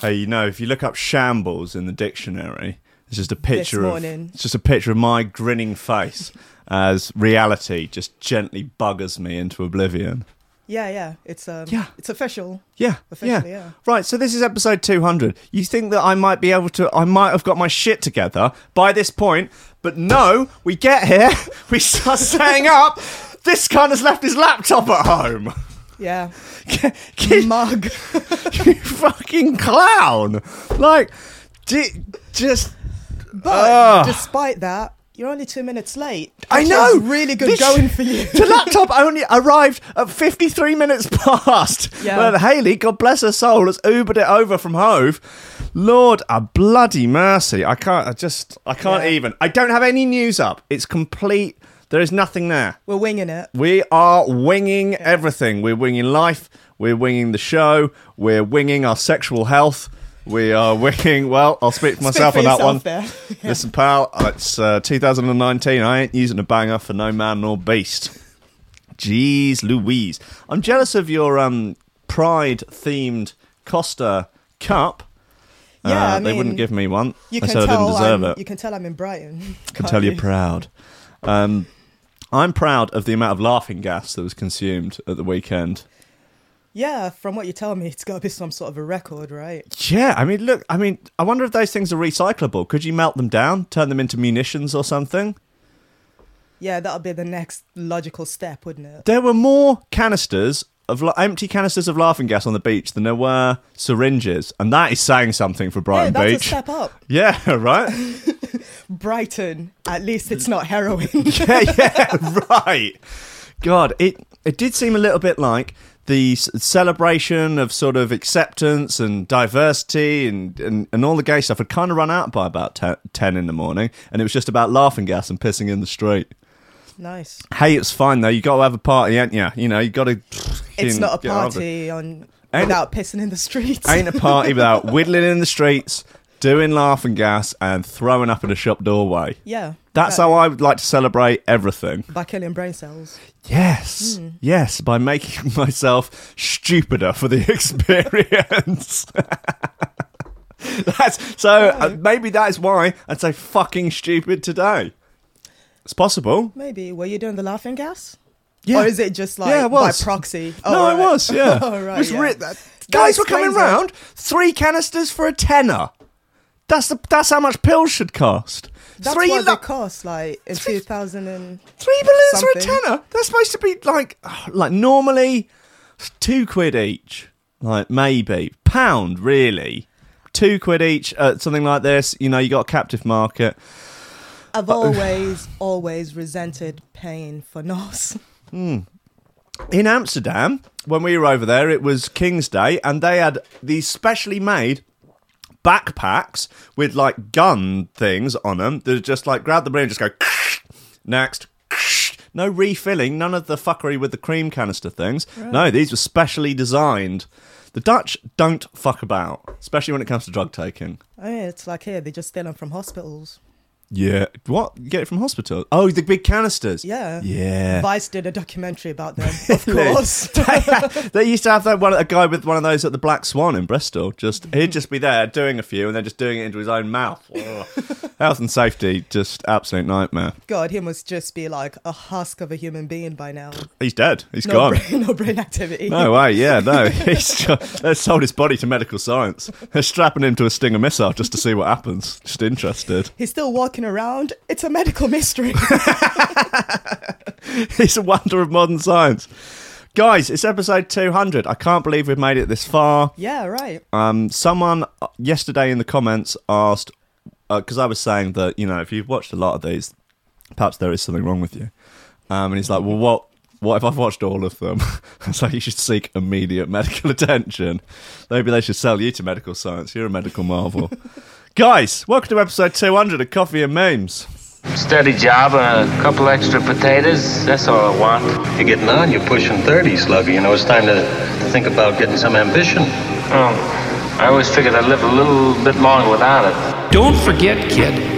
Hey, you know, if you look up shambles in the dictionary, it's just a picture of it's just a picture of my grinning face as reality just gently buggers me into oblivion. Yeah, yeah. It's um Yeah. it's official. Yeah, Officially, yeah. Right, so this is episode 200. You think that I might be able to, I might have got my shit together by this point, but no, we get here, we start setting up. This cunt has left his laptop at home. Yeah. Kid, Mug. you fucking clown. Like, just. But Ugh. despite that, you're only two minutes late. I know. really good This- going for you. The laptop only arrived at 53 minutes past. Yeah. Well, Haley, God bless her soul, has Ubered it over from Hove. Lord, a bloody mercy. I can't, I just, I can't Yeah. even. I don't have any news up. It's complete. There is nothing there. We're winging it. We are winging everything. We're winging life. We're winging the show. We're winging our sexual health. We are winging, well, I'll speak for myself for on that one. there. Yeah. Listen, pal, it's uh, 2019. I ain't using a banger for no man nor beast. Jeez Louise. I'm jealous of your um, pride themed Costa cup. Yeah, Uh, I they wouldn't give me one. You can said I tell didn't deserve I'm, it. You can tell I'm in Brighton. can tell you're proud. Um, I'm proud of the amount of laughing gas that was consumed at the weekend. Yeah, from what you tell me, it's got to be some sort of a record, right? Yeah, I mean, look, I mean, I wonder if those things are recyclable. Could you melt them down, turn them into munitions or something? Yeah, that'll be the next logical step, wouldn't it? There were more canisters of empty canisters of laughing gas on the beach than there were syringes, and that is saying something for Yeah, Brighton a Beach. step up. Yeah, right. Brighton, at least it's not heroin. yeah, yeah, right. God, it it did seem a little bit like the s- celebration of sort of acceptance and diversity and, and, and all the gay stuff had kind of run out by about te- 10 in the morning, and it was just about laughing gas and pissing in the street. Nice. Hey, it's fine though. You got to have a party, ain't you? You know, you got to. It's not a party on Ain't- without pissing in the streets. Ain't a party without whittling in the streets, doing laughing gas, and throwing up in a shop doorway. yeah. That's how I would like to celebrate everything. By killing brain cells. Yes, Hmm. yes, by making myself stupider for the experience. That's so. Uh, maybe that is why I'd say fucking stupid today. It's possible. Maybe. Were you doing the laughing gas? Yeah. Or is it just like Yeah, it was. by proxy? no, Oh, it right. was. Yeah, oh, right, It was yeah. ri- guys were coming it. round. Three canisters for a tenner. That's the. That's how much pills should cost. That's three what they cost, like in 2000 and Three balloons for a tenner. They're supposed to be like, like normally two quid each, like maybe pound really, two quid each at something like this. You know, you got a captive market. I've uh, always, always resented paying for NOS. Hmm. In Amsterdam, when we were over there, it was King's Day, and they had these specially made backpacks with like gun things on them that just like grab the brain and just go next. No refilling, none of the fuckery with the cream canister things. No, these were specially designed. The Dutch don't fuck about, especially when it comes to drug taking. Oh, yeah, it's like here, they just steal them from hospitals. Yeah. What? You get it from hospital? Oh, the big canisters. Yeah. Yeah. Vice did a documentary about them, of course. they used to have that one a guy with one of those at the Black Swan in Bristol. Just he'd just be there doing a few and then just doing it into his own mouth. Ugh. Health and safety, just absolute nightmare. God, he must just be like a husk of a human being by now. He's dead. He's No, gone. brain, no brain activity. No way, yeah, no. He's just, they've sold his body to medical science. They're strapping him to a Stinger missile just to see what happens. Just interested. He's still walking around. It's a medical mystery. it's a wonder of modern science. Guys, it's episode 200. I can't believe we've made it this far. yeah, right. Um, someone uh, yesterday in the comments asked because I was saying that you know if you've watched a lot of these, perhaps there is something wrong with you. Um, and he's like, well, what? What if I've watched all of them? I was like, you should seek immediate medical attention. Maybe they should sell you to medical science. You're a medical marvel. Guys, welcome to episode 200 of Coffee and Memes. Steady job and a couple extra potatoes. That's all I want. You're getting on. You're pushing 30, Slugger. You know, it's time to, to think about getting some ambition. Oh, I always figured I'd live a little bit longer without it. Don't forget, kid,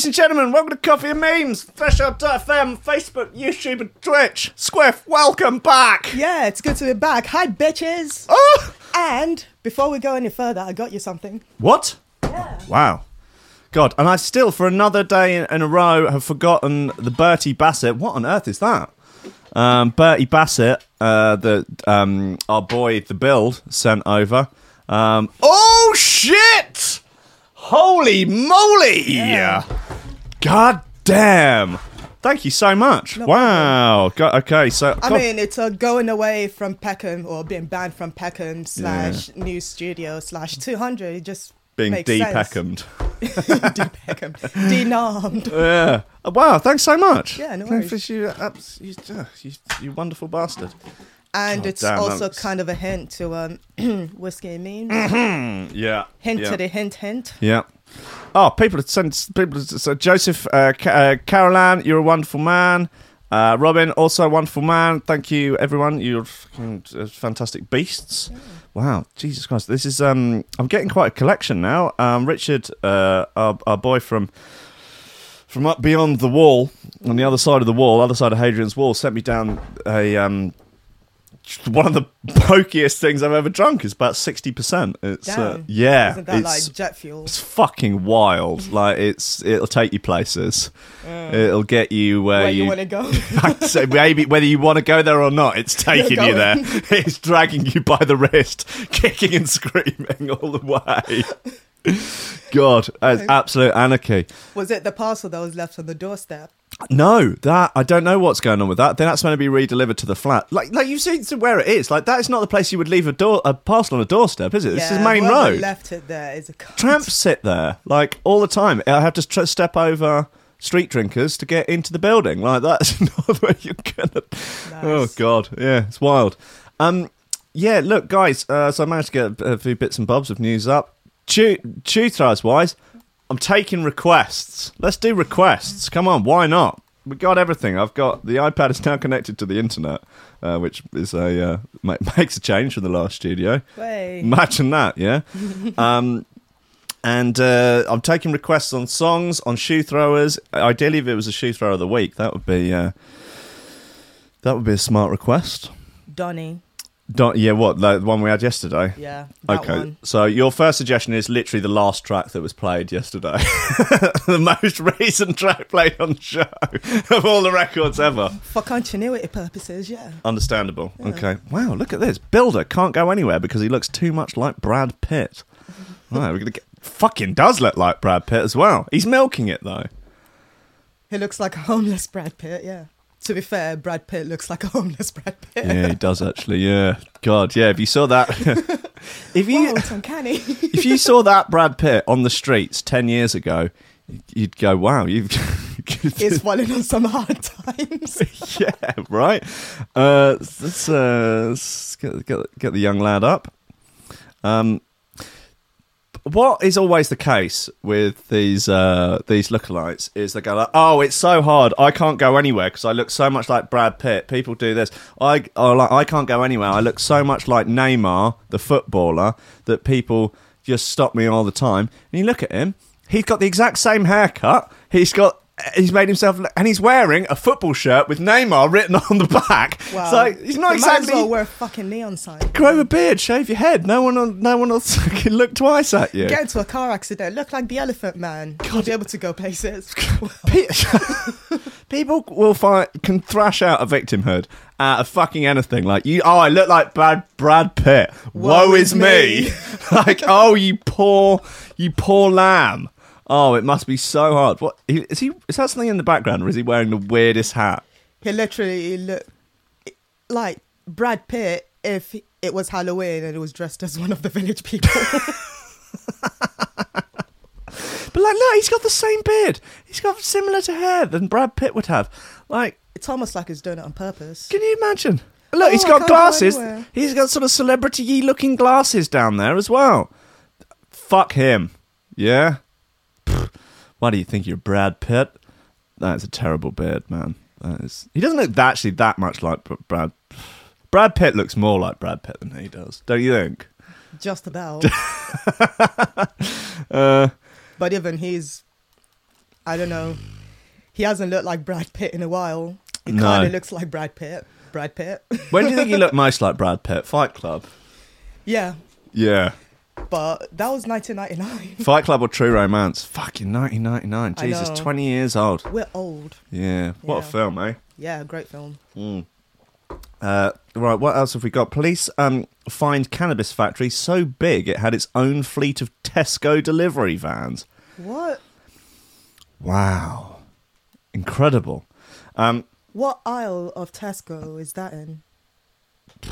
Ladies and gentlemen, welcome to Coffee and Memes, Threshold.fm, Facebook, YouTube, and Twitch. Squiff, welcome back. Yeah, it's good to be back. Hi, bitches. Oh! And before we go any further, I got you something. What? Wow. God, and I still, for another day in, in a row, have forgotten the Bertie Bassett. What on earth is that? Um, Bertie Bassett, uh, the um, our boy, the build, sent over. Um, oh shit! Holy moly! Yeah. God damn! Thank you so much. wow. God, okay, so I God- mean, it's a going away from Peckham or being banned from Peckham slash new studio slash 200. It just being makes de sense. Peckham. de Peckham. Denarmed. Yeah. Wow. Thanks so much. Yeah, no worries. You, you, you wonderful bastard. And Oh, it's damn, also that's- kind of a hint to um, whiskey and memes. Yeah. Hint yeah. to the hint, hint. Yeah. Oh, people have sent people. So Joseph, uh, Ca- uh, Caroline, you're a wonderful man. Uh, Robin, also a wonderful man. Thank you, everyone. You're uh, fantastic beasts. Wow, Jesus Christ! This is um. I'm getting quite a collection now. Um, Richard, uh, our, our boy from from up beyond the wall, on the other side of the wall, other side of Hadrian's wall, sent me down a um. One of the pokiest things I've ever drunk is about sixty percent. It's uh, Damn. yeah, Isn't that it's, like jet fuel? it's fucking wild. Like it's it'll take you places. It'll get you where, Where you. want to go? I'd say maybe whether you want to go there or not, it's taking you there. going. It's dragging you by the wrist, kicking and screaming all the way. God, it's absolute anarchy. Was it the parcel that was left on the doorstep? No, that I don't know what's going on with that. Then that's going to be re-delivered to the flat. Like, like you've seen where it is. Like that is not the place you would leave a door, a parcel on a doorstep, is it? This is main road. left it there is a cunt. tramps sit there like all the time. I have to tr- step over street drinkers to get into the building. Like that's not where you're gonna. Oh god, yeah, it's wild. Um, yeah, look, guys. Uh, so I managed to get a, few bits and bobs of news up. Tutorials wise, I'm taking requests. Let's do requests. Come on, why not? We got everything. I've got the iPad is now connected to the internet, uh, which is a uh, ma- makes a change from the last studio. Way. Imagine that, yeah. um, and uh, I'm taking requests on songs, on shoe throwers. Ideally, if it was a shoe thrower of the week, that would be uh, that would be a smart request. Donny. Don't, yeah, what the one we had yesterday? Yeah. Okay, one. so your first suggestion is literally the last track that was played yesterday, the most recent track played on the show of all the records ever. For continuity purposes, yeah. Understandable. Okay. Wow, look at this. Builder can't go anywhere because he looks too much like Brad Pitt. Right, we're gonna get fucking does look like Brad Pitt as well. He's milking it though. He looks like a homeless Brad Pitt, yeah. To be fair, Brad Pitt looks like a homeless Brad Pitt. Yeah, he does actually. Yeah. God, yeah. If you saw that, if you it's uncanny. if you saw that Brad Pitt on the streets ten years ago, you'd go, "Wow, you've." He's falling on some hard times. yeah, right. Uh, let's, uh, let's get, get get the young lad up. Um, what is always the case with these uh, these lookalikes is they go like, "Oh, it's so hard. I can't go anywhere because I look so much like Brad Pitt." People do this. I oh, like I can't go anywhere. I look so much like Neymar, the footballer, that people just stop me all the time. And you look at him. He's got the exact same haircut. He's got. He's made himself, and he's wearing a football shirt with Neymar written on the back. Wow. So he's not He Might exactly as well wear a fucking neon sign. grow a beard, shave your head. No one, will, no one will look twice at you. Get into a car accident, look like the Elephant Man. You'll be able to go places. People will find can thrash out a victimhood out of fucking anything. Like you, oh, I look like bad Brad Pitt. Woe, is me. like, oh, you poor, you poor lamb. Oh, it must be so hard. What is he- is that something in the background, or is he wearing the weirdest hat? he literally looked like Brad Pitt if it was Halloween and he was dressed as one of the village people. But like, look, he's got the same beard. He's got similar to hair than Brad Pitt would have. Like, It's almost like he's doing it on purpose. can you imagine? Look, he's Oh, I got can't go glasses. He's got sort of celebrity looking glasses down there as well. Fuck him. Yeah? Why do you think you're Brad Pitt? That's a terrible beard, man. That is. He doesn't look actually that much like Brad. Brad Pitt looks more like Brad Pitt than he does, don't you think? Just about. Uh, but even he's, I don't know, he hasn't looked like Brad Pitt in a while. He No. kind of looks like Brad Pitt. Brad Pitt. when do you think he looked most like Brad Pitt? Fight Club. yeah, Yeah. But that was 1999. Fight Club or True Romance? Fucking 1999. I Jesus, know. 20 years old. We're old. Yeah. What a Yeah. film, eh? Yeah, great film. Uh, right, what else have we got? Police um, find cannabis factory so big it had its own fleet of Tesco delivery vans. What? Wow. Incredible. Um, What aisle of Tesco is that in?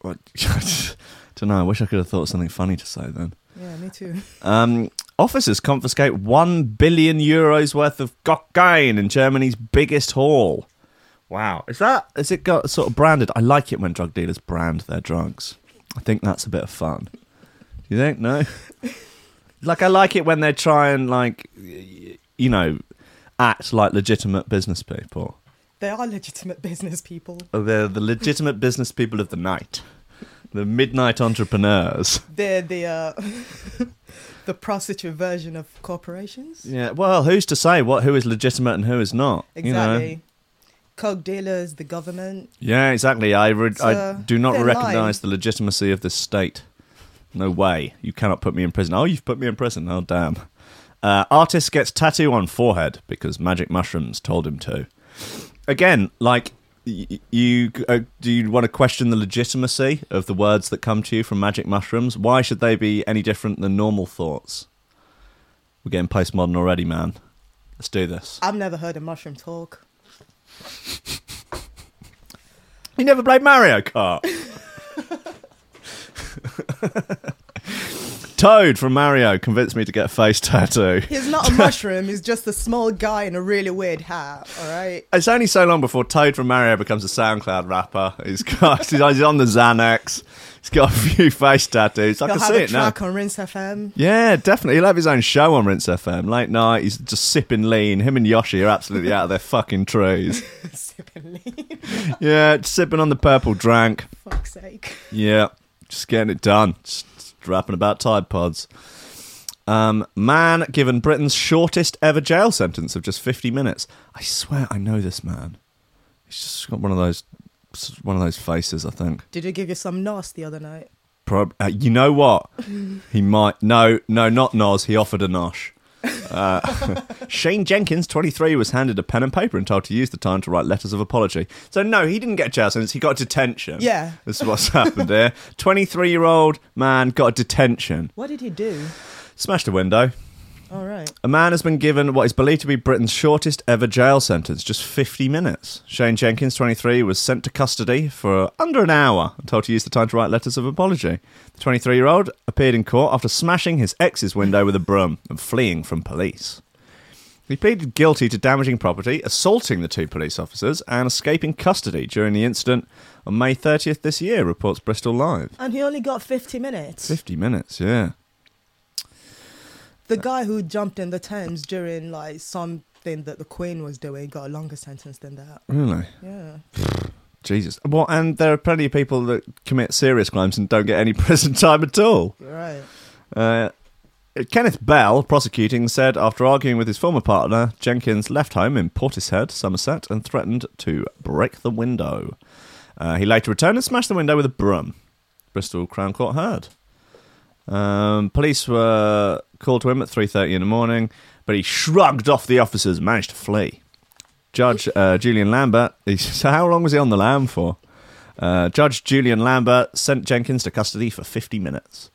what, don't know. I wish I could have thought of something funny to say then. Yeah, me too. Um, officers confiscate 1 billion euros worth of cocaine in Germany's biggest haul. Wow. Is that, has it got sort of branded? I like it when drug dealers brand their drugs. I think that's a bit of fun. Do you think? No? like, I like it when they try and, like, you know, act like legitimate business people. They are legitimate business people. Oh, They're the legitimate business people of the night. The midnight entrepreneurs. They're the uh, the prostitute version of corporations. Yeah, well, who's to say what who is legitimate and who is not? you know? Exactly. Coke dealers, the government. Yeah, exactly. I re- I do not recognise the legitimacy of this state. No way. You cannot put me in prison. Oh, you've put me in prison. Oh, damn. Uh, artist gets tattoo on forehead because magic mushrooms told him to. Again, like you, uh, do you want to question the legitimacy of the words that come to you from magic mushrooms? Why should they be any different than normal thoughts? We're getting postmodern already, man. Let's do this. I've never heard a mushroom talk. You never played Mario Kart. Toad from Mario convinced me to get a face tattoo. He's not a mushroom. He's just a small guy in a really weird hat. All right. It's only so long before Toad from Mario becomes a SoundCloud rapper. He's got he's on the Xanax. He's got a few face tattoos. I He'll can have see a it now. track on Rinse FM. Yeah, definitely. He'll have his own show on Rinse FM. Late night, he's just sipping lean. Him and Yoshi are absolutely out of their fucking trees. Sipping lean. Yeah, sipping on the purple drank. Fuck's sake. Yeah, just getting it done. Just rapping about Tide Pods. Um, man given Britain's shortest ever jail sentence of just 50 minutes. I swear I know this man. He's just got one of those one of those faces, I think. Did he give you some nos the other night? Prob- uh, you know what? he might. No, no, not Nos. He offered a nosh. Uh, Shane Jenkins, 23, was handed a pen and paper and told to use the time to write letters of apology. So, no, he didn't get a jail sentence. He got detention. Yeah. This is what's happened here. 23 year old man got detention. What did he do? Smashed a window. All right. A man has been given what is believed to be Britain's shortest ever jail sentence, just 50 minutes. Shane Jenkins, 23, was sent to custody for under an hour and told to use the time to write letters of apology. The 23 year old appeared in court after smashing his ex's window with a broom and fleeing from police. He pleaded guilty to damaging property, assaulting the two police officers, and escaping custody during the incident on May 30th this year, reports Bristol Live. And he only got 50 minutes. 50 minutes, yeah. The guy who jumped in the Thames during like something that the Queen was doing got a longer sentence than that. Really? Yeah. Jesus. Well, and there are plenty of people that commit serious crimes and don't get any prison time at all. Right. Uh, Kenneth Bell, prosecuting, said after arguing with his former partner, Jenkins left home in Portishead, Somerset, and threatened to break the window. Uh, he later returned and smashed the window with a broom. Bristol Crown Court heard. Um, police were called to him at 3.30 in the morning, but he shrugged off the officers and managed to flee. Judge uh, Julian Lambert, he, so how long was he on the lam for? Uh, Judge Julian Lambert sent Jenkins to custody for 50 minutes.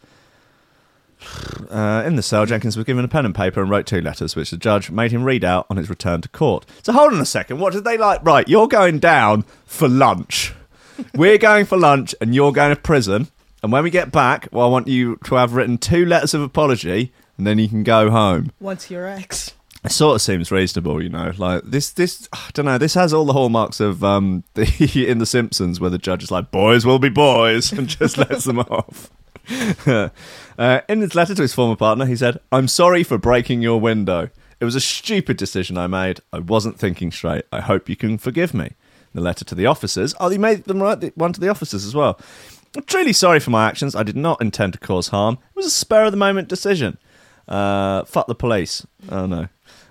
Uh, in the cell, Jenkins was given a pen and paper and wrote two letters, which the judge made him read out on his return to court. So hold on a second. What did they like? Right, you're going down for lunch. We're going for lunch, and you're going to prison. And when we get back, well, I want you to have written two letters of apology and then you can go home. Once your ex. It sort of seems reasonable, you know. Like this, this I don't know. This has all the hallmarks of um, the, in The Simpsons, where the judge is like, "Boys will be boys," and just lets them off. uh, in his letter to his former partner, he said, "I'm sorry for breaking your window. It was a stupid decision I made. I wasn't thinking straight. I hope you can forgive me." The letter to the officers. Oh, he made them write the one to the officers as well. I'm truly sorry for my actions. I did not intend to cause harm. It was a spur of the moment decision. Uh, fuck the police. Oh no.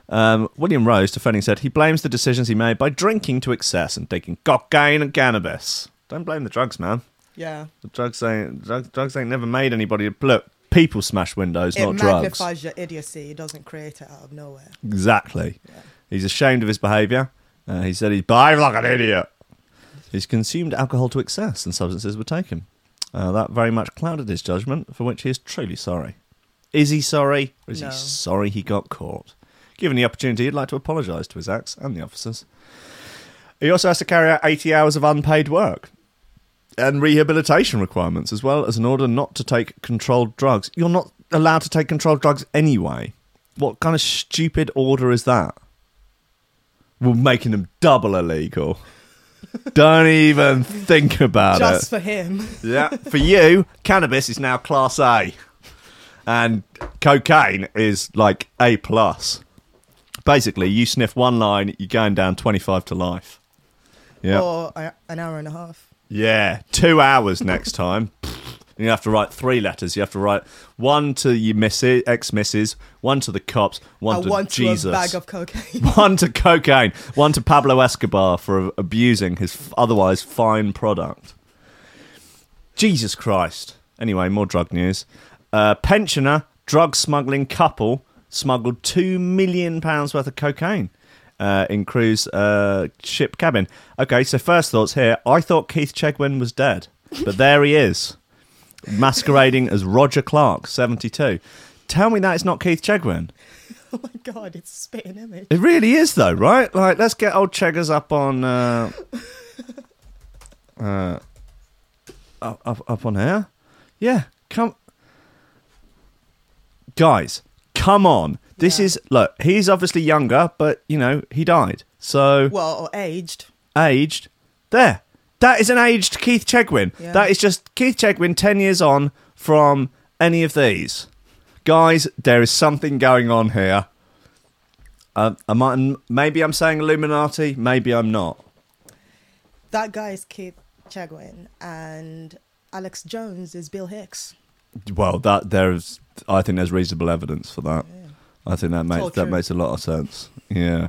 Um, William Rose, defending, said he blames the decisions he made by drinking to excess and taking cocaine and cannabis. Don't blame the drugs, man. Yeah. The drugs ain't drugs, drugs ain't never made anybody look. People smash windows, It not drugs. It magnifies your idiocy. It doesn't create it out of nowhere. Exactly. He's ashamed of his behaviour. Uh, he said he behaved like an idiot. He's consumed alcohol to excess and substances were taken. Uh, that very much clouded his judgment, for which he is truly sorry. Is he sorry, or is No. he sorry he got caught? Given the opportunity, he'd like to apologise to his ex and the officers. He also has to carry out 80 hours of unpaid work and rehabilitation requirements, as well as an order not to take controlled drugs. You're not allowed to take controlled drugs anyway. What kind of stupid order is that? We're making them double illegal. Don't even think about Just it. Just for him. Yeah, for you, cannabis is now class A, and cocaine is like A plus. Basically, you sniff one line, you're going down twenty five to life. Yeah, Or a, an hour and a half. yeah, two hours next time. You have to write three letters. You have to write one to your missus, ex missus, one to the cops, one I to want Jesus, to a bag of cocaine. one to cocaine, one to Pablo Escobar for abusing his otherwise fine product. Jesus Christ. Anyway, more drug news. Uh, pensioner, drug smuggling couple smuggled £2 million worth of cocaine uh, in crew's uh, ship cabin. Okay, so first thoughts here. I thought Keith Chegwin was dead, but there he is, masquerading as Roger Clark, 72. Tell me that it's not Keith Chegwin. oh my god, it's a spitting image. It really is, though, right? Like, let's get old Cheggers up on, uh, uh, up, up, up on here. Yeah, come, guys, come on. This Yeah. is look. He's obviously younger, but you know he died, so Well, or aged. aged. There, that is an aged Keith Chegwin. Yeah. That is just Keith Chegwin ten years on from any of these. Guys, there is something going on here. Uh, I might, maybe I'm saying Illuminati, maybe I'm not. That guy is Keith Chegwin, and Alex Jones is Bill Hicks. Well, that there's, I think there's reasonable evidence for that. I think that makes that makes a lot of sense. Yeah.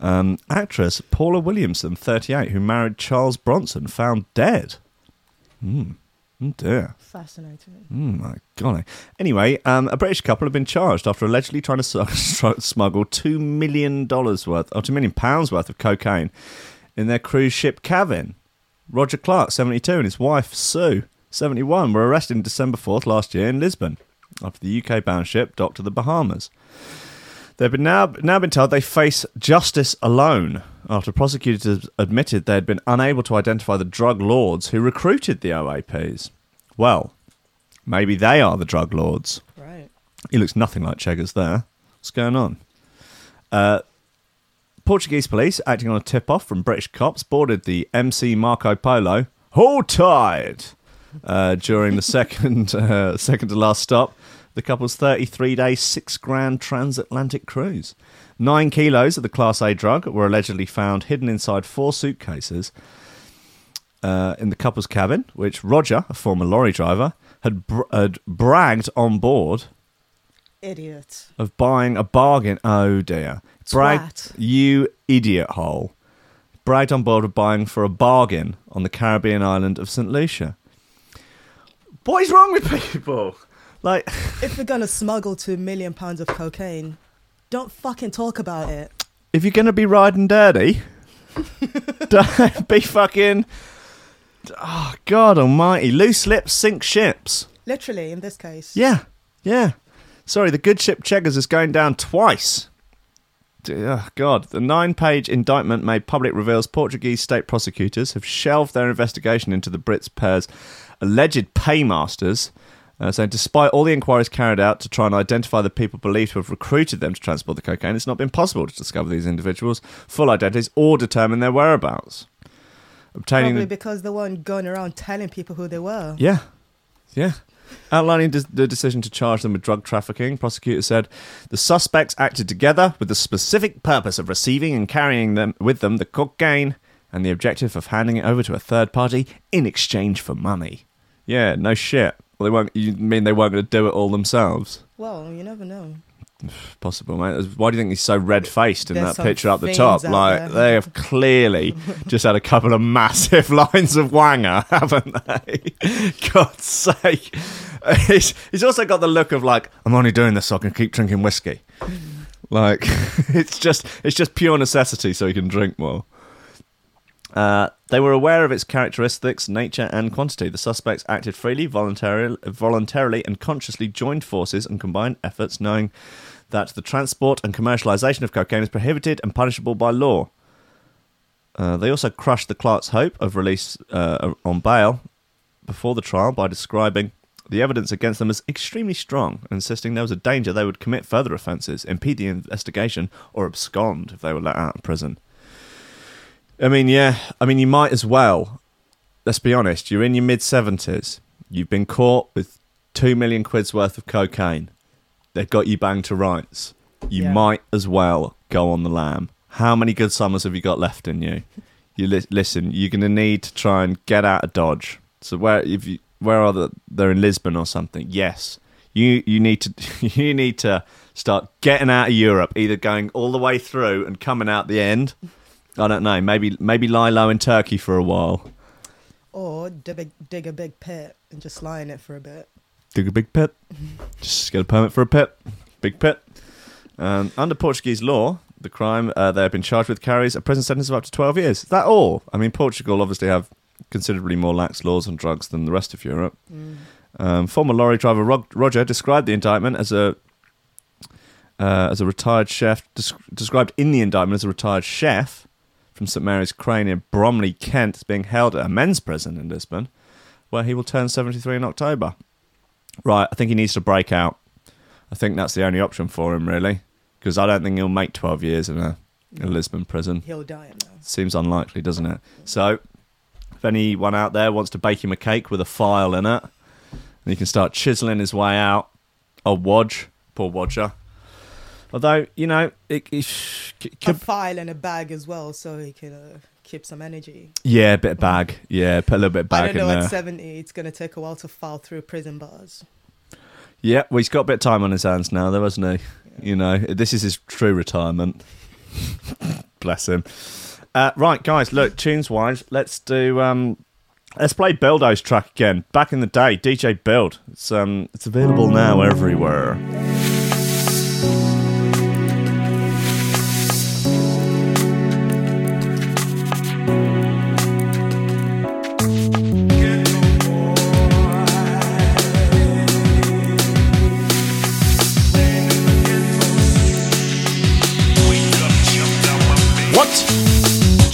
Um, actress Paula Williamson, 38, who married Charles Bronson, found dead. Hmm. Oh dear. Fascinating. Oh my god. Anyway, um, a British couple have been charged after allegedly trying to smuggle two million dollars worth, or two million pounds worth of cocaine in their cruise ship cabin. Roger Clark, seventy-two, and his wife Sue, seventy-one, were arrested on December fourth last year in Lisbon after the UK-bound ship docked to the Bahamas. They've been now now been told they face justice alone after prosecutors admitted they had been unable to identify the drug lords who recruited the OAPs. Well, maybe they are the drug lords. Right. He looks nothing like Cheggers there. What's going on? Uh, Portuguese police, acting on a tip off from British cops, boarded the MC Marco Polo, hold tight, uh, during the second, uh, second to last stop, the couple's 33 day, six grand transatlantic cruise. Nine kilos of the Class A drug were allegedly found hidden inside four suitcases uh, in the couple's cabin, which Roger, a former lorry driver, had, br- had bragged on board Idiot. of buying a bargain. Oh dear. Bragged, you idiot hole. Bragged on board of buying for a bargain on the Caribbean island of St. Lucia. What is wrong with people? Like, If you're gonna smuggle two million pounds of cocaine, don't fucking talk about it. if you're to be riding dirty, don't be fucking. Oh, God almighty. Loose lips sink ships. Literally, in this case. Yeah, yeah. Sorry, the good ship Cheggers is going down twice. Dear oh, God, the nine-page indictment made public reveals Portuguese state prosecutors have shelved their investigation into the Brits pair's alleged paymasters Uh, saying, despite all the inquiries carried out to try and identify the people believed to have recruited them to transport the cocaine, it's not been possible to discover these individuals' full identities or determine their whereabouts. Obtaining Probably because they weren't going around telling people who they were. yeah, yeah. Outlining des- the decision to charge them with drug trafficking, prosecutor said the suspects acted together with the specific purpose of receiving and carrying them with them the cocaine and the objective of handing it over to a third party in exchange for money. Yeah, no shit. Well, they weren't. You mean they weren't going to do it all themselves? Well, you never know. Possible, mate. Why do you think he's so red faced in There's that picture up the top? Like there. they have clearly just had a couple of massive lines of wanger, haven't they? God's sake. He's, he's also got the look of like, I'm only doing this so I can keep drinking whiskey. Mm. Like it's just it's just pure necessity so he can drink more. Uh, they were aware of its characteristics, nature, and quantity. The suspects acted freely, voluntarily, voluntarily, and consciously joined forces and combined efforts, knowing that the transport and commercialization of cocaine is prohibited and punishable by law. Uh, they also crushed the Clarks' hope of release uh, on bail before the trial by describing the evidence against them as extremely strong, insisting there was a danger they would commit further offences, impede the investigation, or abscond if they were let out of prison. I mean, yeah, I mean, you might as well. Let's be honest, you're in your mid 70s, you've been caught with two million quid's worth of cocaine, they've got you banged to rights. You Yeah. might as well go on the lam. How many good summers have you got left in you? You li- listen. You're going to need to try and get out of Dodge. So where if you where are the, they're in Lisbon or something? Yes, you you need to you need to start getting out of Europe. Either going all the way through and coming out the end. I don't know. Maybe maybe lie low in Turkey for a while. Or dig a, dig a big pit and just lie in it for a bit. dig a big pit. Just get a permit for a pit. Big pit. Um, under Portuguese law, the crime uh, they have been charged with carries a prison sentence of up to 12 years. Is that all? I mean, Portugal obviously have considerably more lax laws on drugs than the rest of Europe. Um, former lorry driver Rog- Roger described the indictment as a uh, as a retired chef, des- described in the indictment as a retired chef from St Mary's Cray in Bromley, Kent, is being held at a men's prison in Lisbon, where he will turn 73 in October. Right, I think he needs to break out. I think that's the only option for him, really, because I don't think he'll make 12 years in a, a Lisbon prison. He'll die in there. Seems unlikely, doesn't it? So, if anyone out there wants to bake him a cake with a file in it, and he can start chiseling his way out, a Wodge, poor Wodger. Although, you know, it, it A could, file and a bag as well, so he can uh, keep some energy. yeah, a bit of bag. Yeah, put a little bit of I bag don't know. in there. At seventy, it's gonna take a while to file through prison bars. Yeah, well, he's got a bit of time on his hands now, though, hasn't he? You know, this is his true retirement. Bless him. Uh, right, guys, look, tunes wise, let's do. Um, let's play Buildo's track again. Back in the day, DJ Build. It's um, it's available now everywhere.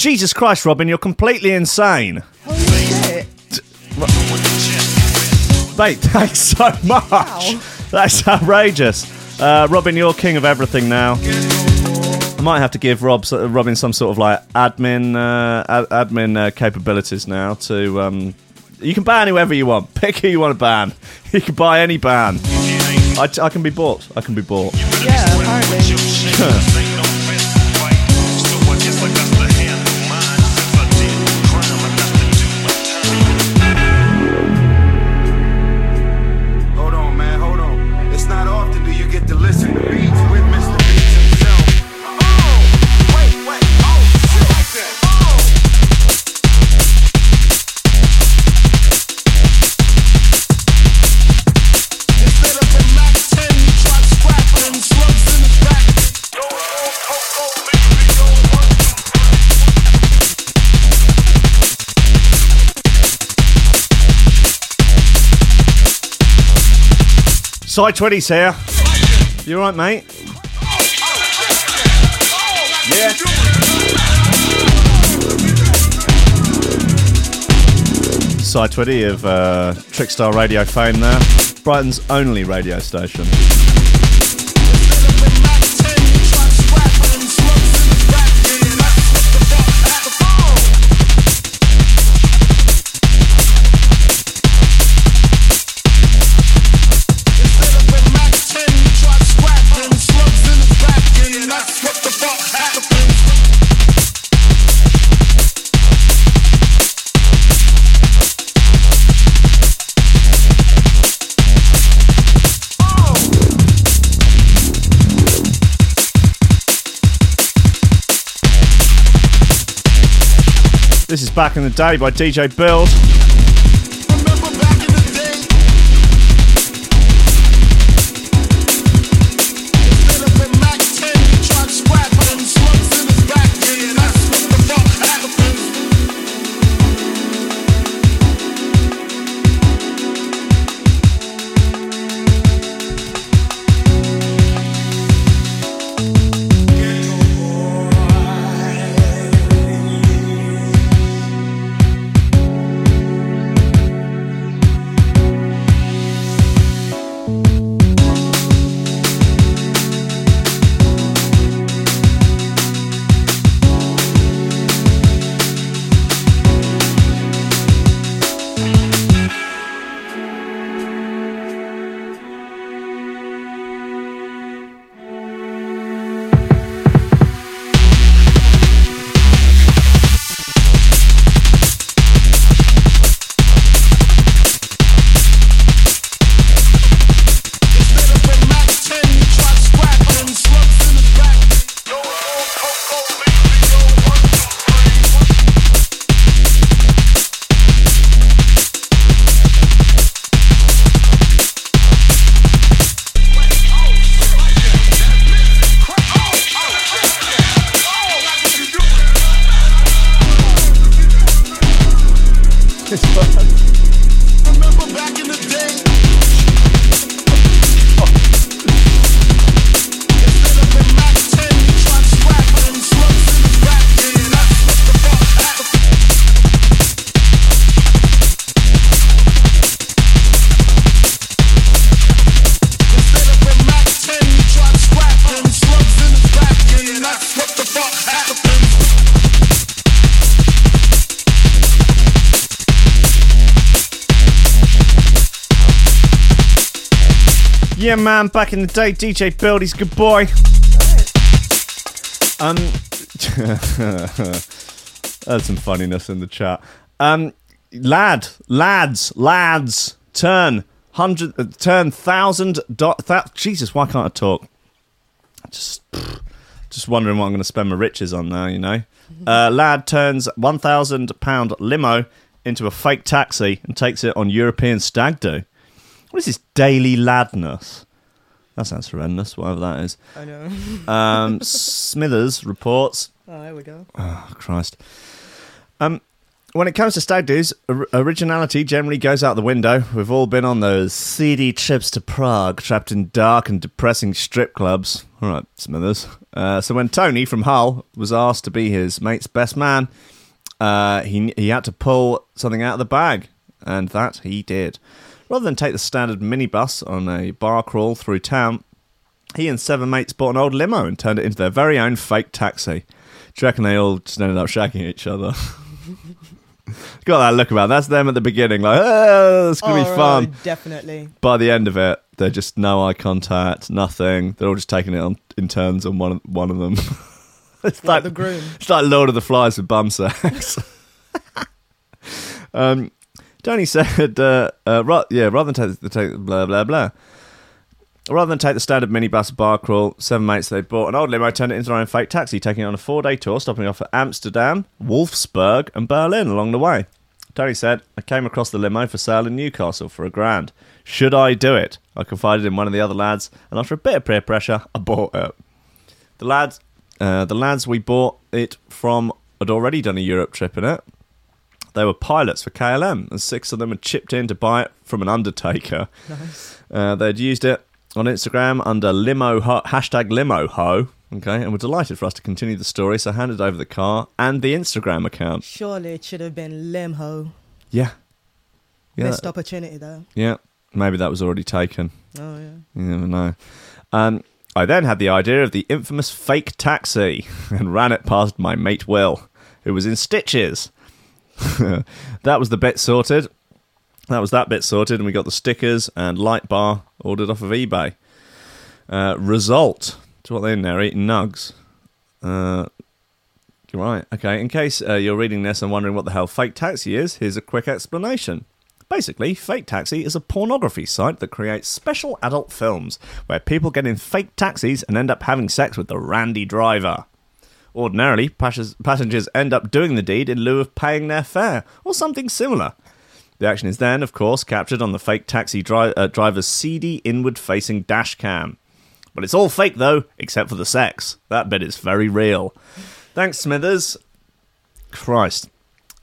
Jesus Christ, Robin, you're completely insane. Holy shit! Mate, thanks so much. Wow. That's outrageous. Uh, Robin, you're king of everything now. I might have to give Rob, Robin some sort of like admin uh, ad- admin uh, capabilities now. To um, you can ban whoever you want. Pick who you want to ban. You can buy any ban. I, I can be bought. I can be bought. Yeah, apparently. Side 20's here. You alright, mate? Yeah. Side 20 of uh, Trickstar Radio fame there. Brighton's only radio station. Back in the Day by DJ Build. Man, back in the day, DJ Build, he's a good boy. Um, there's some funniness in the chat. Um, lad, lads, lads, turn hundred, uh, turn thousand. Do- th- Jesus, why can't I talk? Just, pfft, just wondering what I'm going to spend my riches on now. You know, uh, lad turns one thousand pound limo into a fake taxi and takes it on European stag do. What is this daily ladness? That sounds horrendous, whatever that is. I know. Um, Smithers reports. Oh, there we go. Oh, Christ. Um, when it comes to stag do's, or- originality generally goes out the window. We've all been on those seedy trips to Prague, trapped in dark and depressing strip clubs. All right, Smithers. Uh, so when Tony from Hull was asked to be his mate's best man, uh, he he had to pull something out of the bag, and that he did. Rather than take the standard minibus on a bar crawl through town, he and seven mates bought an old limo and turned it into their very own fake taxi. Do you reckon they all just ended up shagging each other? Got that look about. That's them at the beginning, like, oh, it's gonna be Oh, fun. Definitely. By the end of it, they're just no eye contact, nothing. They're all just taking it on in turns on one of, one of them. it's Like the groom. It's like Lord of the Flies with bum sex. um, Tony said, uh, uh, ra- yeah, rather than take the take blah blah blah. Rather than take the standard minibus bar crawl, seven mates they bought an old limo, turned it into their own fake taxi, taking it on a four-day tour, stopping off at Amsterdam, Wolfsburg, and Berlin along the way. Tony said, "I came across the limo for sale in Newcastle for a grand. Should I do it?" I confided in one of the other lads, and after a bit of peer pressure, I bought it. The lads, uh, the lads we bought it from had already done a Europe trip in it. They were pilots for KLM, and six of them had chipped in to buy it from an undertaker. Nice. Uh, they'd used it on Instagram under limo ho- hashtag limo ho. Okay, and were delighted for us to continue the story, so handed over the car and the Instagram account. Surely it should have been Limho. Yeah, yeah, Missed opportunity though. yeah. Maybe that was already taken. Oh yeah. You never know. Um, I then had the idea of the infamous fake taxi and ran it past my mate Will, who was in stitches. that was the bit sorted. That was that bit sorted, and we got the stickers and light bar ordered off of eBay. Uh, result. To what they in there eating nugs. Uh, right. Okay. In case uh, you're reading this and wondering what the hell fake taxi is, here's a quick explanation. Basically, Fake Taxi is a pornography site that creates special adult films where people get in fake taxis and end up having sex with the randy driver. Ordinarily, passengers end up doing the deed in lieu of paying their fare, or something similar. The action is then, of course, captured on the fake taxi dri- uh, driver's seedy, inward facing dash cam. But it's all fake, though, except for the sex. That bit is very real. Thanks, Smithers. Christ.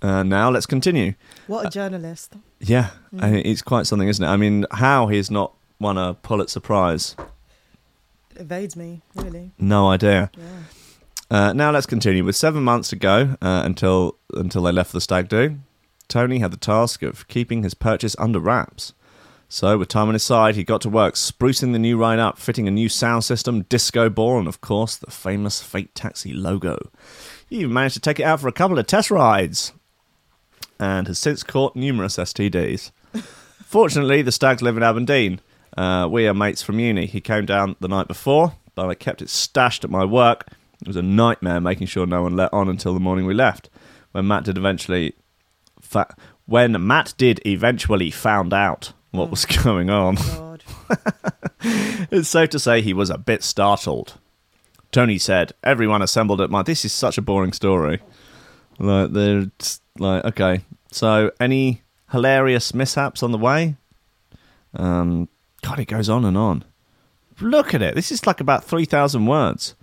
Uh, now let's continue. What a journalist. Yeah, I mean, it's quite something, isn't it? I mean, how he's not won a Pulitzer Prize, It evades me, really. no idea. Yeah. Uh, now let's continue. With seven months to go uh, until until they left the stag do, Tony had the task of keeping his purchase under wraps. So, with time on his side, he got to work sprucing the new ride up, fitting a new sound system, disco ball, and of course the famous Fake Taxi logo. He even managed to take it out for a couple of test rides, and has since caught numerous STDs. Fortunately, the stags live in Aberdeen. Uh, we are mates from uni. He came down the night before, but I kept it stashed at my work. It was a nightmare making sure no one let on until the morning we left. When Matt did eventually, fa- when Matt did eventually found out what was going on, God. it's safe to say he was a bit startled. Tony said, "Everyone assembled at my. This is such a boring story. Like they're just like okay. So any hilarious mishaps on the way? Um, God, it goes on and on. Look at it. This is like about three thousand words.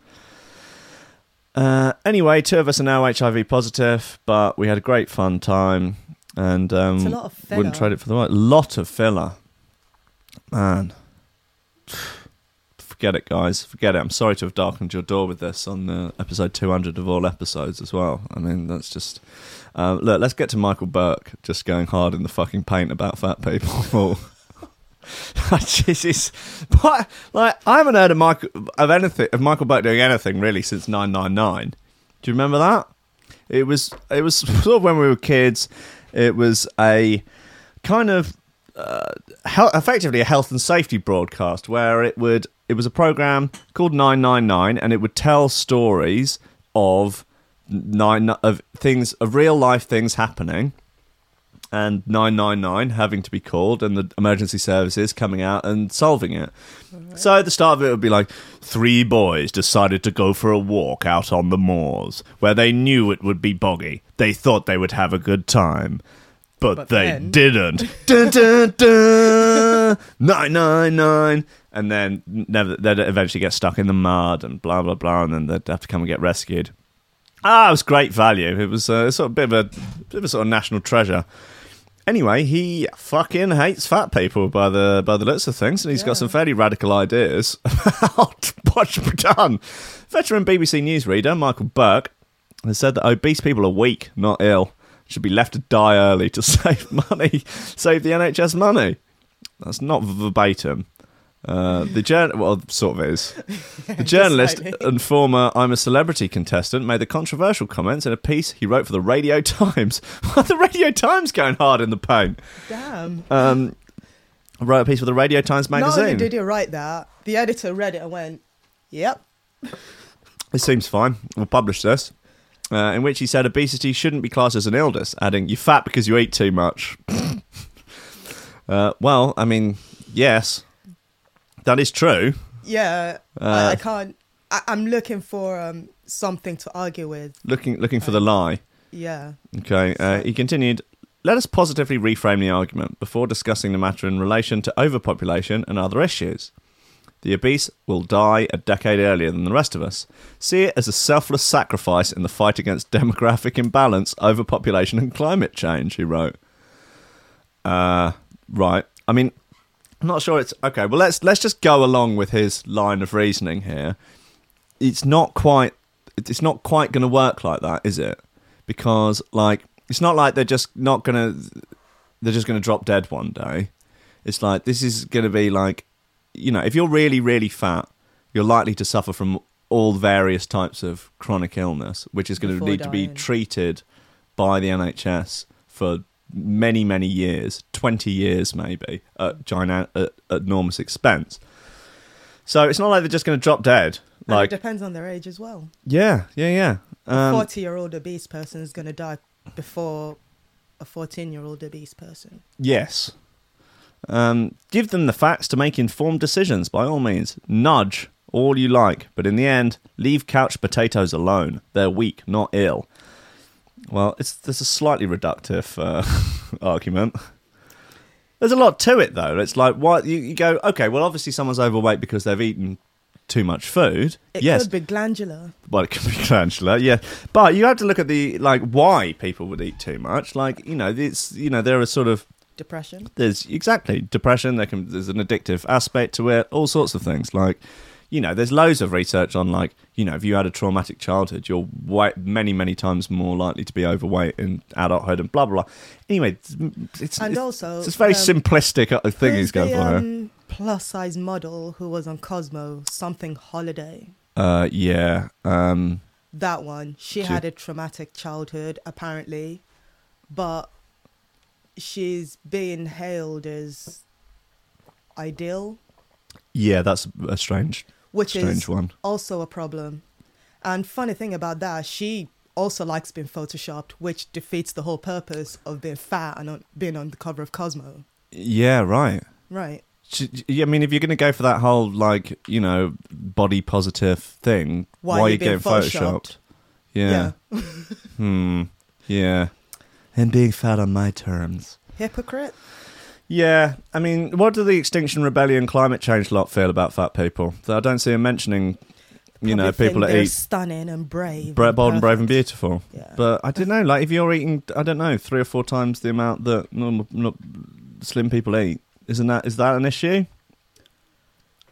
Uh, anyway, two of us are now HIV positive, but we had a great fun time, and um, It's a lot of wouldn't trade it for the world. Lot of filler, man. Forget it, guys. Forget it. I'm sorry to have darkened your door with this on uh, episode 200 of all episodes as well. I mean, that's just. Uh, look, let's get to Michael Buerk just going hard in the fucking paint about fat people. Jesus, but Like, I haven't heard of Michael of anything of Michael Buerk doing anything really since 999. Do you remember that? It was it was sort of when we were kids. It was a kind of uh, hel- effectively a health and safety broadcast where it would it was a program called 999 and it would tell stories of nine of things of real life things happening and 999 having to be called and the emergency services coming out and solving it. So at the start of it, it would be like three boys decided to go for a walk out on the moors where they knew it would be boggy. They thought they would have a good time. But, But they then- didn't. dun, dun, dun, 999. And then never, they'd eventually get stuck in the mud and blah, blah, blah. And then they'd have to come and get rescued. Ah, it was great value. It was uh, sort of a bit of a bit of a sort of national treasure. Anyway, he fucking hates fat people by the by the looks of things, and he's got some fairly radical ideas about what should be done. Veteran BBC newsreader Michael Buerk has said that obese people are weak, not ill, should be left to die early to save money, save the NHS money. That's not verbatim. Uh, the jour- well, sort of is. The journalist and former I'm a Celebrity contestant made the controversial comments in a piece he wrote for the Radio Times. the Radio Times going hard in the paint. Damn. Um, wrote a piece for the Radio Times Not only magazine. did he write that, the editor read it and went, "Yep, It seems fine. We'll publish this. Uh, in which he said obesity shouldn't be classed as an illness, adding, You're fat because you eat too much. uh, well, I mean, yes, that is true. yeah." Uh, I, I can't. I, I'm looking for um, something to argue with. Looking, looking for the lie. Yeah, Okay. Uh, he continued, Let us positively reframe the argument before discussing the matter in relation to overpopulation and other issues. The obese will die a decade earlier than the rest of us. See it as a selfless sacrifice in the fight against demographic imbalance, overpopulation, and climate change, he wrote. Uh, right. I mean, I'm not sure it's okay. Well, let's let's just go along with his line of reasoning here. It's not quite. It's not quite going to work like that, is it? Because like, it's not like they're just not going to. They're just going to drop dead one day. It's like this is going to be like, you know, if you're really really fat, you're likely to suffer from all various types of chronic illness, which is going to need to be treated by the NHS for many many years, twenty years maybe, at giant at, at enormous expense. So it's not like they're just going to drop dead. And Like, it depends on their age as well. yeah, yeah, yeah. A Um, 40 year old obese person is going to die before a 14 year old obese person. Yes. Um, give them the facts to make informed decisions, by all means. Nudge all you like, but in the end, leave couch potatoes alone. They're weak, not ill. Well, it's there's a slightly reductive uh, argument. There's a lot to it, though. It's like, why you, you go, okay, well, obviously someone's overweight because they've eaten too much food. It yes, could be glandular. well, it could be glandular, yeah. But you have to look at the like why people would eat too much. Like you know, it's you know there are sort of Depression. there's exactly depression. There can there's an addictive aspect to it. All sorts of things. Like you know, there's loads of research on like you know if you had a traumatic childhood, you're way, many many times more likely to be overweight in adulthood and blah blah blah. Anyway, it's it's, And it's, also, it's very um, simplistic uh, thing he's going the, for. um, plus size model who was on Cosmo, something holiday. Uh, yeah. Um, That one. She She- had a traumatic childhood, apparently, but she's being hailed as ideal, yeah, that's a strange which strange is one. also a problem. And funny thing about that, she also likes being photoshopped, which defeats the whole purpose of being fat and on, being on the cover of Cosmo. Yeah, right. Right. I mean, if you're going to go for that whole like you know body positive thing, Why why, are you getting photoshopped? Yeah. hmm. Yeah. And being fat on my terms. Hypocrite? Yeah, I mean, what do the Extinction Rebellion climate change lot feel about fat people? So I don't see them mentioning, you know, people that they're eat stunning and brave. bre- bold and brave and beautiful. Yeah. But I don't know, like if you're eating, I don't know, three or four times the amount that normal, not slim people eat, isn't that is that an issue?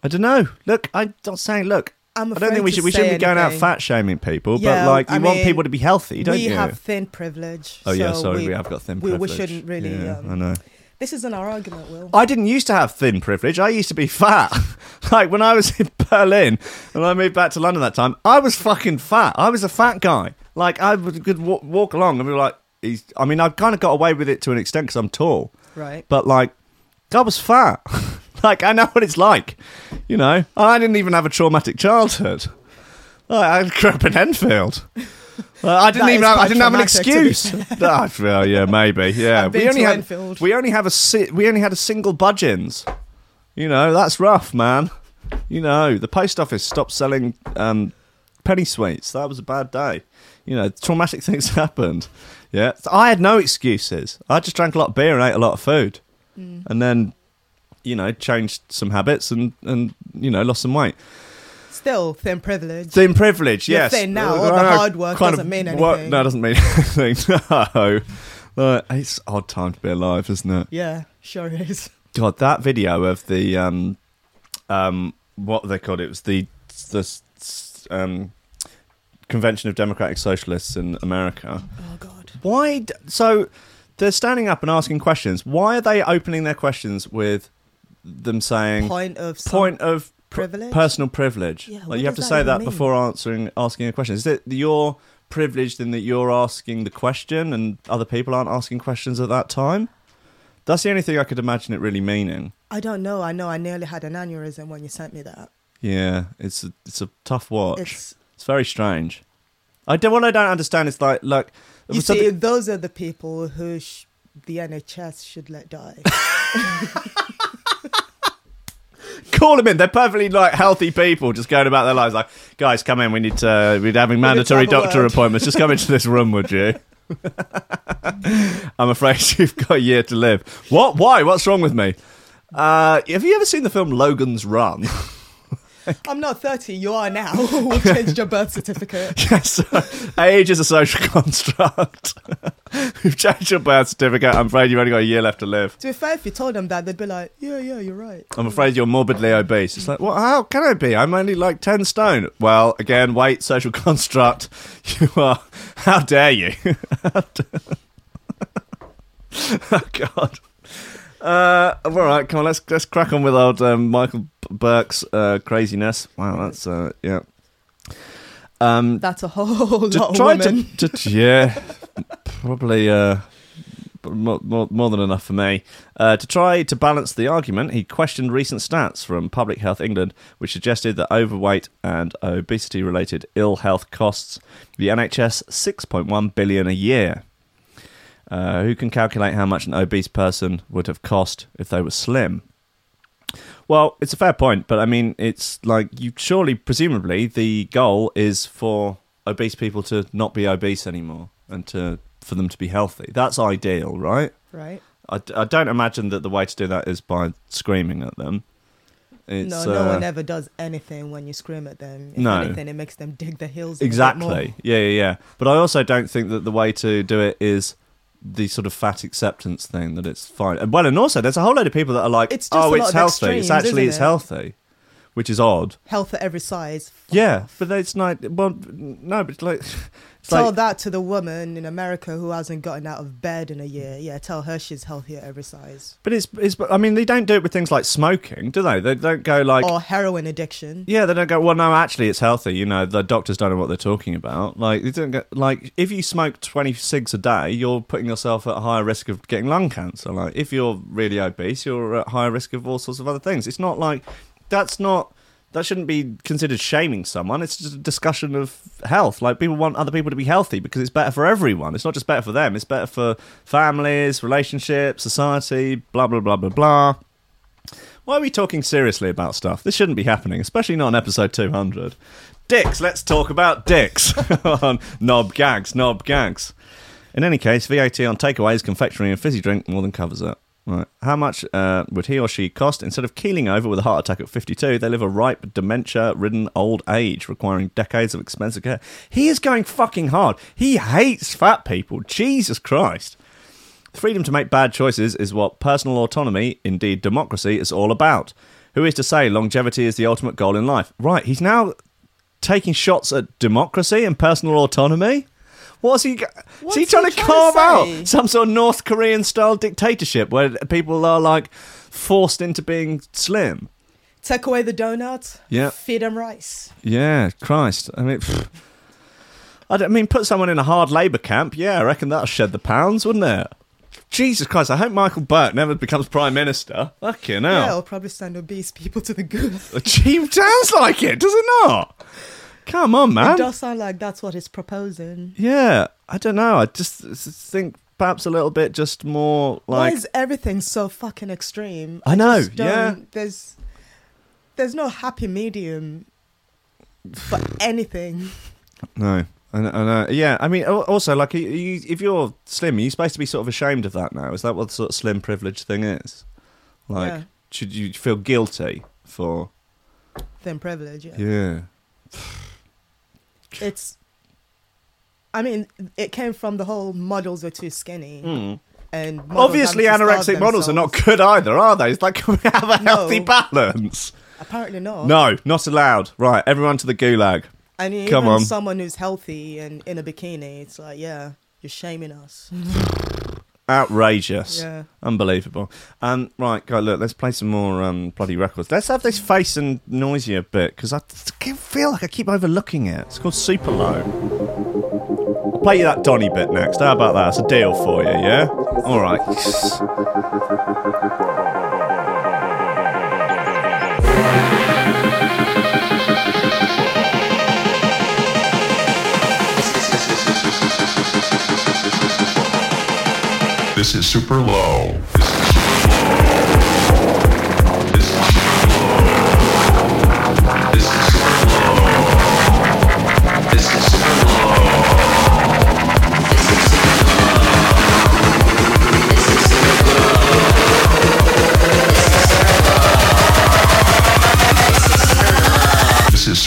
I don't know. Look, I'm not saying. Look, I'm I don't think we should. We shouldn't be going out fat shaming people, Yeah, but like you I want mean, people to be healthy, don't you? we you? have thin privilege. oh yeah, so sorry, we, have got thin we, privilege. we shouldn't really. Yeah, um, I know. This isn't our argument, Will. I didn't used to have thin privilege. I used to be fat. like when I was in Berlin and I moved back to London that time, I was fucking fat. I was a fat guy. Like I would could walk, walk along and be like, he's, I mean, I kind of got away with it to an extent because I'm tall, right. but like, I was fat. like I know what it's like. You know, I didn't even have a traumatic childhood. Like, I grew up in Enfield. Like, I didn't That even. Have, I didn't have an traumatic, to be excuse. Well, yeah, maybe. Yeah, we only had Enfield. we only have a si- we only had a single Budgens. You know, that's rough, man. You know, the post office stopped selling um, penny sweets. That was a bad day. You know, traumatic things happened. Yeah, So I had no excuses. I just drank a lot of beer and ate a lot of food, Mm. and then, you know, changed some habits and and you know lost some weight. Still thin privilege. Thin privilege, You're yes. thin now, all the Uh, hard work kind doesn't mean work- anything. no, it doesn't mean anything. No. Uh, it's an odd time to be alive, isn't it? yeah, sure is. God, that video of the um, um, what they called it was the the um, Convention of Democratic Socialists in America. Oh God. Why? d- So they're standing up and asking questions. Why are they opening their questions with them saying Point of some- point of privilege? personal privilege? Yeah, like you have to does say that that mean? before answering asking a question. Is it you're privileged in that you're asking the question and other people aren't asking questions at that time? That's the only thing I could imagine it really meaning. I don't know. I know. I nearly had an aneurysm when you sent me that. Yeah, it's a, it's a tough watch. It's, It's very strange. I don't. What I don't understand is like, look, you see, those are the people who sh- the NHS should let die. call them in. They're perfectly like healthy people, just going about their lives. Like, guys, come in. We need to. We're having mandatory doctor word." appointments. Just come into this room, would you? I'm afraid you've got a year to live. What? Why? What's wrong with me? Uh, have you ever seen the film Logan's Run? I'm not 30. You are now. we changed your birth certificate. yes, uh, age is a social construct. We've changed your birth certificate. I'm afraid you've only got a year left to live. To be fair, if you told them that, they'd be like, "Yeah, yeah, you're right." I'm afraid you're morbidly obese. It's like, well, how can I be? I'm only like 10 stone. Well, again, weight, social construct. You are. How dare you? oh, God. Uh, all right, come on, let's let's crack on with old um, Michael Buerk's uh, craziness. Wow, that's uh, yeah. Um, That's a whole to lot of women. to, to yeah, probably uh, more, more, more than enough for me. Uh, to try to balance the argument, he questioned recent stats from Public Health England, which suggested that overweight and obesity-related ill health costs the NHS 6.1 billion a year. Uh, who can calculate how much an obese person would have cost if they were slim? Well, it's a fair point, but I mean, it's like you surely, presumably, the goal is for obese people to not be obese anymore and to for them to be healthy. That's ideal, right? right? I, I don't imagine that the way to do that is by screaming at them. It's, no, no uh, one ever does anything when you scream at them. If No. anything, it makes them dig their heels. in a bit more. Exactly. Yeah, yeah, yeah. But I also don't think that the way to do it is the sort of fat acceptance thing that it's fine. And well, and also there's a whole load of people that are like, It's just oh, it's healthy. It's actually it's it? healthy, which is odd. Health at every size. Yeah, but it's not. Well, no, but it's like, Tell like that to the woman in America who hasn't gotten out of bed in a year. Yeah, tell her she's healthy at every size. but it's it's. I mean, they don't do it with things like smoking, do they? They don't go like. or heroin addiction. Yeah, they don't go. Well, no, actually, it's healthy. You know, the doctors don't know what they're talking about. Like, they don't get like if you smoke twenty cigs a day, you're putting yourself at a higher risk of getting lung cancer. Like, if you're really obese, you're at higher risk of all sorts of other things. It's not like that's not that shouldn't be considered shaming someone. It's just a discussion of health. Like, people want other people to be healthy because it's better for everyone. It's not just better for them. It's better for families, relationships, society. Blah blah blah blah blah. Why are we talking seriously about stuff? This shouldn't be happening, especially not on episode 200. Dicks, let's talk about dicks on Knob Gags, Knob Gags. In any case, VAT on takeaways, confectionery, and fizzy drink more than covers it. Right. How much uh, would he or she cost? Instead of keeling over with a heart attack at 52, they live a ripe, dementia ridden old age, requiring decades of expensive care. He is going fucking hard. He hates fat people. Jesus Christ. Freedom to make bad choices is what personal autonomy, indeed democracy, is all about. Who is to say longevity is the ultimate goal in life? Right, he's now taking shots at democracy and personal autonomy. What's he? go- Is he What's trying he to trying carve to out some sort of North Korean style dictatorship where people are like forced into being slim? Take away the donuts. Yeah. Feed them rice. Yeah, Christ. I mean, pfft. I, mean, put someone in a hard labour camp. Yeah, I reckon that'll shed the pounds, wouldn't it? Jesus Christ! I hope Michael Buerk never becomes prime minister. Fucking Yeah, hell! it'll probably send obese people to the gulag. Chief sounds like it, does it not? Come on, man. It does sound like that's what he's proposing. Yeah, I don't know. I just think perhaps a little bit just more like. Why is everything so fucking extreme? I know, just don't- yeah. There's there's no happy medium for anything. no. And, and uh, yeah, I mean, also like, you, if you're slim, are you supposed to be sort of ashamed of that now? Is that what the sort of slim privilege thing is? Like, Yeah. should you feel guilty for? Thin privilege. Yeah. Yeah, It's. I mean, it came from the whole models are too skinny. And models Hmm. obviously, anorexic models are not good either, are they? It's like, can we have a No. healthy balance? Apparently not. No, not allowed. Right, everyone to the gulag. I mean, Come on. someone who's healthy and in a bikini, it's like, yeah, you're shaming us. Outrageous. Yeah. Unbelievable. Um, right, go look. Let's play some more um, bloody records. Let's have this face and noisier bit because I feel like I keep overlooking it. It's called Super Low. I'll play you that Donny bit next. How about that? It's a deal for you, yeah. All right. This is super low. This is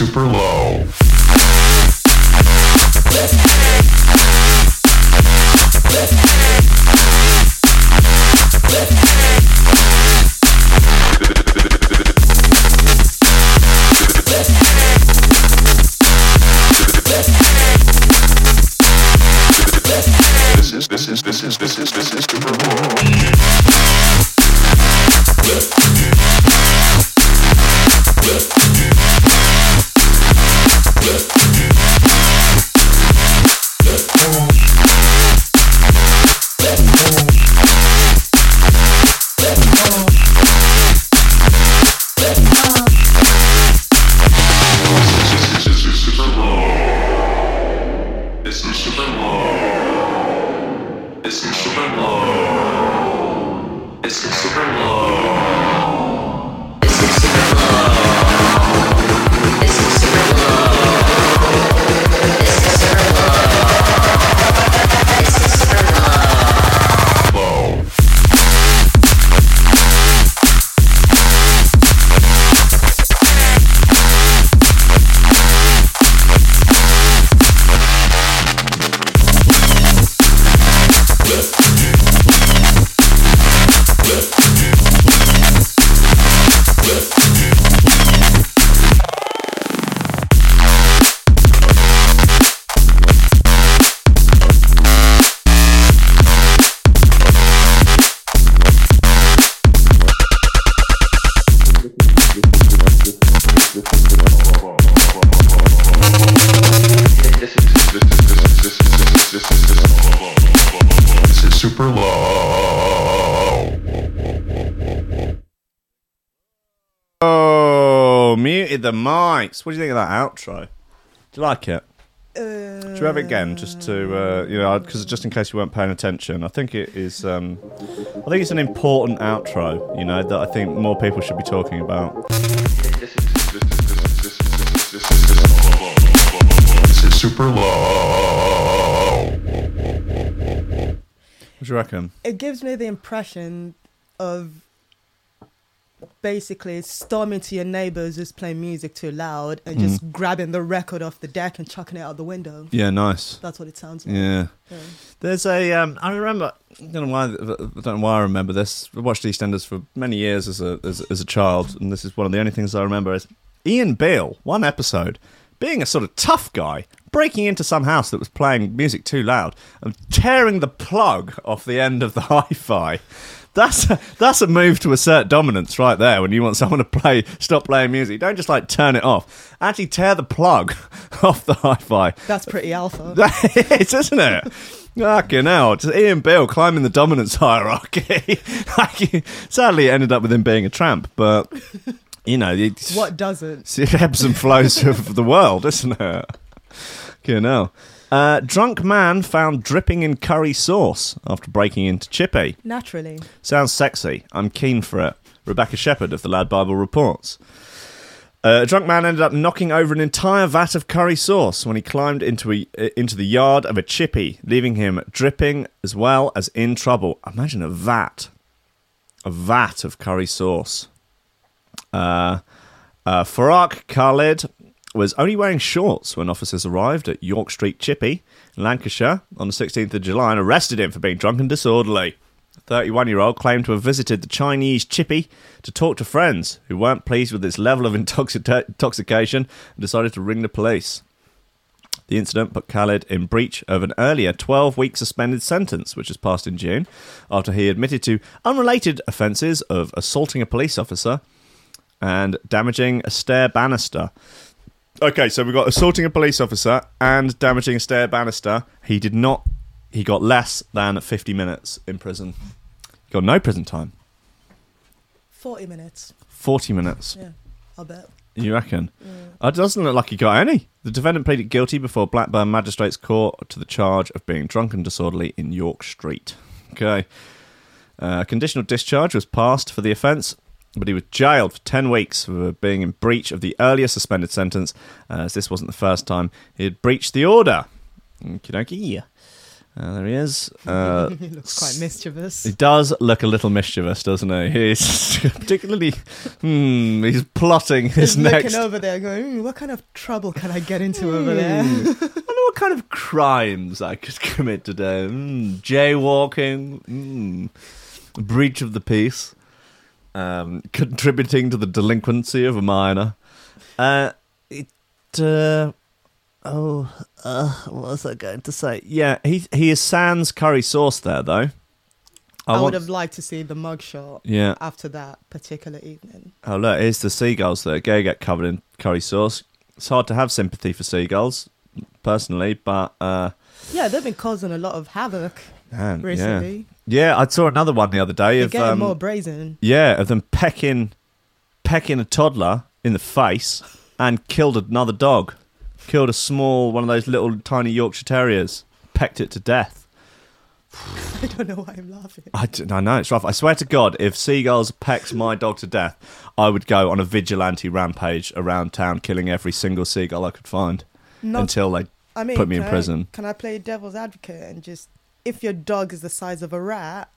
mics. What do you think of that outro? Do you like it? Uh, Should we have it again, just to uh, you know, because just in case you weren't paying attention, I think it is. Um, I think it's an important outro. You know that I think more people should be talking about. This is super low. What do you reckon? it gives me the impression of basically storming to your neighbors who's playing music too loud and Mm. just grabbing the record off the deck and chucking it out the window. Yeah, nice. That's what it sounds like. Yeah. Yeah. There's a. Um, I remember. I don't know why. I don't know why I remember this. I watched EastEnders for many years as a as, as a child, and this is one of the only things I remember. Is Ian Beale, one episode, being a sort of tough guy, breaking into some house that was playing music too loud and tearing the plug off the end of the hi-fi. That's a, that's a move to assert dominance right there. When you want someone to play, stop playing music, don't just like turn it off. Actually, tear the plug off the hi-fi. That's pretty alpha. That is, isn't it? Fucking hell. Just Ian Beale climbing the dominance hierarchy. Like, Sadly, it ended up with him being a tramp, but, you know, it's, what doesn't? it's the ebbs and flows of the world, isn't it? Fucking hell. Uh, drunk man found dripping in curry sauce after breaking into Chippy. Naturally. Sounds sexy. I'm keen for it. Rebecca Shepherd of the Lad Bible reports. Uh, a drunk man ended up knocking over an entire vat of curry sauce when he climbed into a, uh, into the yard of a chippy, leaving him dripping as well as in trouble. Imagine a vat, a vat of curry sauce. Uh, uh, Farak Khalid was only wearing shorts when officers arrived at York Street Chippy, Lancashire, on the 16th of July and arrested him for being drunk and disorderly. The 31 year old claimed to have visited the Chinese Chippy to talk to friends who weren't pleased with its level of intoxica- intoxication and decided to ring the police. The incident put Khalid in breach of an earlier 12 week suspended sentence, which was passed in June, after he admitted to unrelated offences of assaulting a police officer and damaging a stair banister. Okay, so we've got assaulting a police officer and damaging a stair banister. He did not. He got less than 50 minutes in prison. He got no prison time. 40 minutes. 40 minutes. Yeah, I'll bet. You reckon? It doesn't look like he got any. The defendant pleaded guilty before Blackburn Magistrates Court to the charge of being drunk and disorderly in York Street. Okay. Uh, conditional discharge was passed for the offence, but he was jailed for 10 weeks for being in breach of the earlier suspended sentence, uh, as this wasn't the first time he had breached the order. Okie dokie. Uh, there he is. Uh, he looks quite mischievous. he does look a little mischievous, doesn't he? He's particularly. Hmm, he's plotting his He's next. looking over there going, "Hmm, what kind of trouble can I get into over Hmm. there? I wonder what kind of crimes I could commit today. Mm, jaywalking, mm, breach of the peace, um, contributing to the delinquency of a minor. Uh, it. Uh, oh, uh, what was I going to say? Yeah, he he is sans curry sauce there though. I, want- would have liked to see the mugshot Yeah. after that particular evening. Oh look, here's the seagulls that to get covered in curry sauce. It's hard to have sympathy for seagulls, personally, but uh, Yeah, they've been causing a lot of havoc man, recently. yeah, yeah. I saw another one the other day They're of getting um, more brazen. yeah, of them pecking, pecking a toddler in the face and killed another dog, killed a small one of those little tiny Yorkshire Terriers, pecked it to death. I don't know why I'm laughing. I, d- I know it's rough. I swear to God, if seagulls pecked my dog to death, I would go on a vigilante rampage around town, killing every single seagull I could find Not- until they I mean, put me in can I- prison. can I play devil's advocate and just, if your dog is the size of a rat,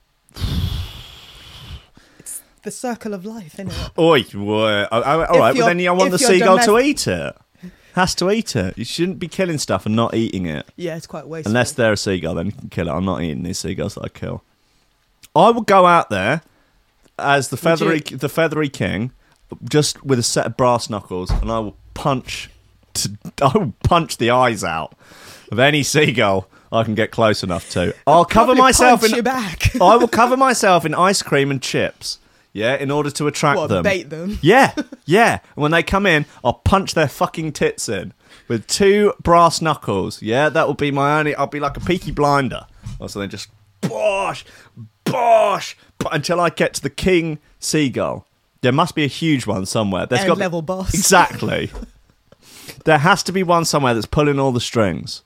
it's the circle of life, isn't it? Oi, boy. Uh, all right, well you're- then you want the seagull to eat it. Has to eat it. You shouldn't be killing stuff and not eating it. Yeah, it's quite wasteful. Unless they're a seagull, then you can kill it. I'm not eating these seagulls that I kill. I will go out there as the feathery you- the feathery king, just with a set of brass knuckles, and I will punch. To, I will punch the eyes out of any seagull I can get close enough to. I'll cover myself punch in. you back. I will cover myself in ice cream and chips. Yeah, in order to attract What, them. bait them? Yeah, yeah. And when they come in, I'll punch their fucking tits in with two brass knuckles. Yeah, that will be my only. I'll be like a peaky blinder. Or something, just bosh, bosh, but until I get to the king seagull. There must be a huge one somewhere. There's End got level boss. exactly. there has to be one somewhere that's pulling all the strings,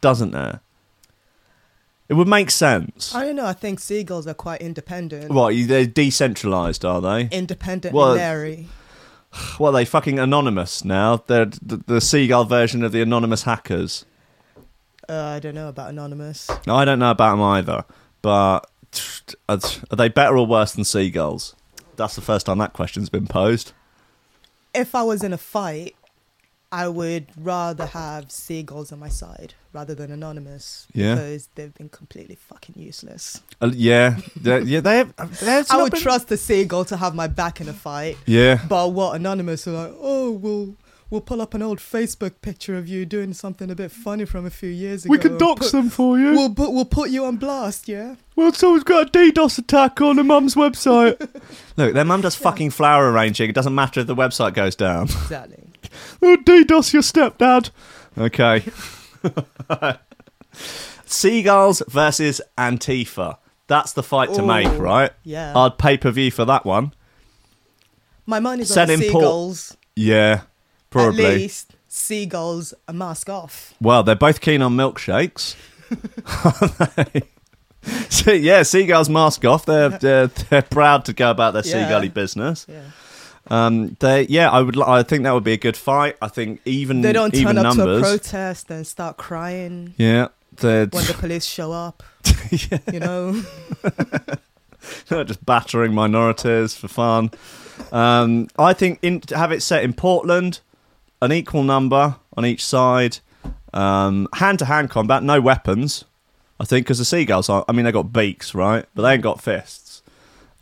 doesn't there? It would make sense. I don't know. I think seagulls are quite independent. What? They're decentralized, are they? Independent Well, and Larry. Well, they fucking anonymous now. They're the, the seagull version of the anonymous hackers. Uh, I don't know about Anonymous. I don't know about them either, but are they better or worse than seagulls? That's the first time that question's been posed. If I was in a fight, I would rather have seagulls on my side rather than Anonymous. Yeah. Because they've been completely fucking useless. Uh, yeah, yeah, they have. they have I would been- trust the seagull to have my back in a fight. Yeah, But what Anonymous are like, oh, we'll we'll pull up an old Facebook picture of you doing something a bit funny from a few years ago. we can dox put- them for you. We'll put we'll put you on blast, yeah. Well, someone's got a DDoS attack on a mum's website. Look, their mum does fucking flower arranging. It doesn't matter if the website goes down. Exactly. oh, DDoS your stepdad. Okay. Seagulls versus Antifa. That's the fight to make, right? yeah. I'd pay per view for that one. My money's Send on the in Paul- seagulls. Yeah, probably. At least seagulls a mask off. Well, they're both keen on milkshakes. So, yeah, seagulls mask off. They're, they're they're proud to go about their Yeah. seagully business. Yeah. Um, they yeah, I would. I think that would be a good fight. I think even They don't even turn up numbers. to a protest and start crying yeah, they're when the police show up. yeah, You know, just battering minorities for fun. Um, I think in, to have it set in Portland, an equal number on each side, um hand to hand combat, no weapons. I think because the seagulls are. I mean, they got beaks, right? But they ain't got fists.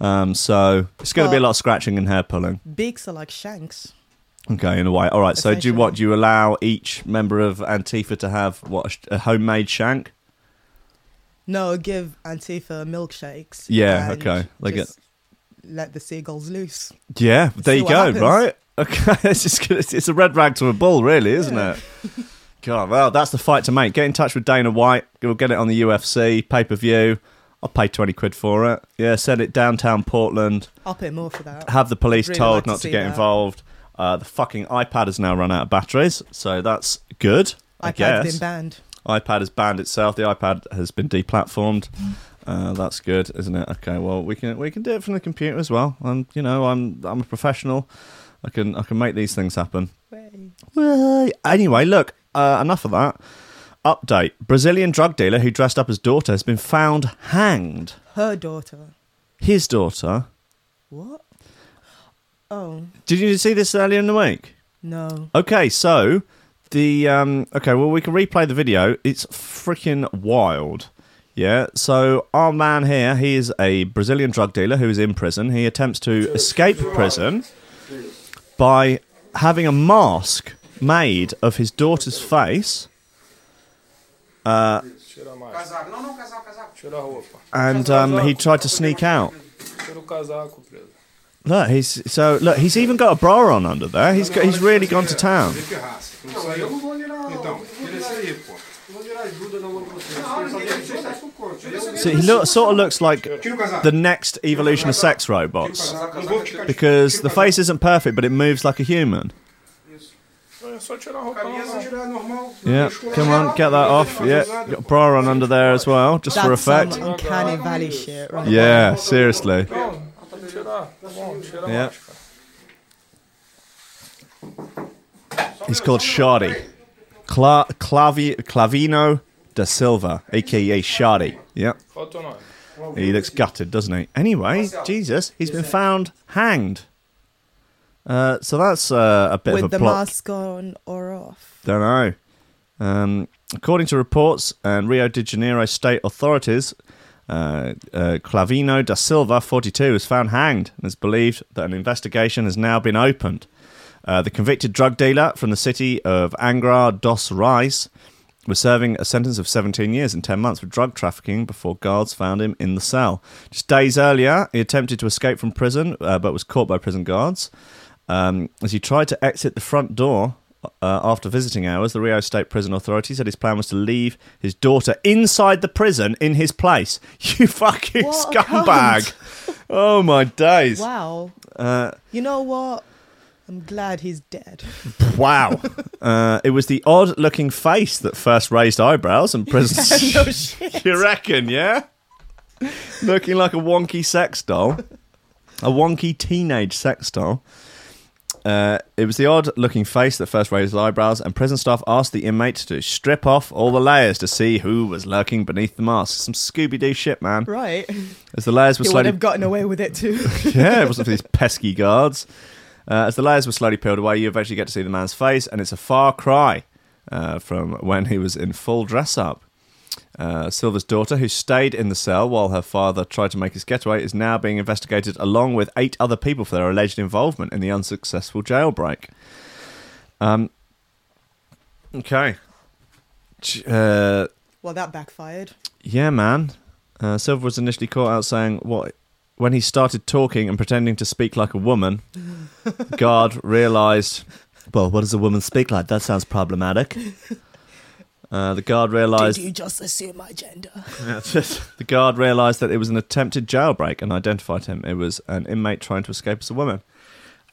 Um, so it's going to be a lot of scratching and hair pulling. beaks are like shanks. Okay, in a way. All right. So do you what? Do you allow each member of Antifa to have what a sh- a homemade shank? No, give Antifa milkshakes. Yeah, and okay. They get- just let the seagulls loose. Yeah, there See you what go. happens. Right. Okay, it's just it's, it's a red rag to a bull, really, isn't it? God, well, that's the fight to make. Get in touch with Dana White. We'll get it on the UFC pay per view. I'll pay twenty quid for it. Yeah, send it downtown Portland. I'll pay more for that. Have the police Really told like not to see get that. involved. Uh, the fucking iPad has now run out of batteries, so that's good. I iPad's been banned. iPad has banned itself. The iPad has been deplatformed. Uh, that's good, isn't it? Okay, well we can we can do it from the computer as well. And you know, I'm I'm a professional. I can I can make these things happen. Well, anyway, look. Uh, enough of that. Update: Brazilian drug dealer who dressed up as daughter has been found hanged. Her daughter. His daughter. What? Oh Did you see this earlier in the week? no. Okay, so the um okay, well we can replay the video. It's freaking wild. Yeah. So our man here, he is a Brazilian drug dealer who is in prison. He attempts to escape prison by having a mask made of his daughter's face. Roupa. and um, he tried to sneak out. Tira o casaco, preso. Look, he's so look. He's even got a bra on under there. He's got, he's really gone to town. Vê que raça. Não saiu? Então, tira esse aí, pô. So he look, sort of looks like Tira o casaco. the next evolution of sex robots. Não vou ficar because the face isn't perfect, but it moves like a human. Yeah, come on, get that off. Yeah, got a bra on under there as well, just for That's some effect. uncanny valley shit, right? Yeah, seriously. Não, tem que tirar. Tá bom, tira a Yeah. He's called Shardy. Cla- Clavi- Clauvino da Silva, aka Shardy. Yeah, Falta o nome. he looks gutted, doesn't he? Anyway, Jesus, he's been found hanged. Uh, so that's uh, a bit With of the a plot. mask on or off. Don't know. Um, according to reports and Rio de Janeiro state authorities, uh, uh, Clauvino da Silva, 42, was found hanged and it's believed that an investigation has now been opened. Uh, the convicted drug dealer from the city of Angra dos Reis was serving a sentence of 17 years and 10 months for drug trafficking before guards found him in the cell. Just days earlier, he attempted to escape from prison uh, but was caught by prison guards um, as he tried to exit the front door Uh, after visiting hours, the Rio State Prison Authority said his plan was to leave his daughter inside the prison in his place. You fucking What scumbag! Oh my days! Wow. Uh, You know what? I'm glad he's dead. wow! uh, it was the odd-looking face that first raised eyebrows and prison. no shit. you reckon? Yeah. Looking like a wonky sex doll, a wonky teenage sex doll. Uh, it was the odd-looking face that first raised his eyebrows, and prison staff asked the inmate to strip off all the layers to see who was lurking beneath the mask. Some Scooby-Doo shit, man. Right. As the layers were He would slowly have gotten away with it too. yeah, it wasn't for these pesky guards. Uh, as the layers were slowly peeled away, you eventually get to see the man's face, and it's a far cry uh, from when he was in full dress up. Uh, Silva's daughter, who stayed in the cell while her father tried to make his getaway, is now being investigated along with eight other people for their alleged involvement in the unsuccessful jailbreak. Um, okay. Uh, well, that backfired. yeah, man. Uh, Silva was initially caught out saying what when he started talking and pretending to speak like a woman. the guard realised. Well, what does a woman speak like? That sounds problematic. Uh, the guard realised. Did you just assume my gender? the guard realised that it was an attempted jailbreak and identified him. It was an inmate trying to escape as a woman.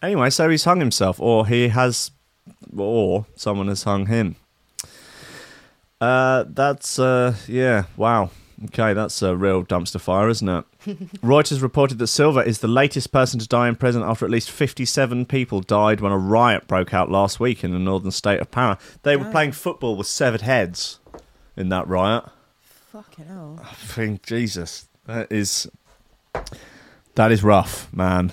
Anyway, so he's hung himself, or he has, or someone has hung him. Uh, that's uh, yeah, wow. Okay, that's a real dumpster fire, isn't it? Reuters reported that Silva is the latest person to die in prison after at least 57 people died when a riot broke out last week in the northern state of Para. They were playing football with severed heads in that riot. Fucking hell. I think Jesus, that is that is rough, man.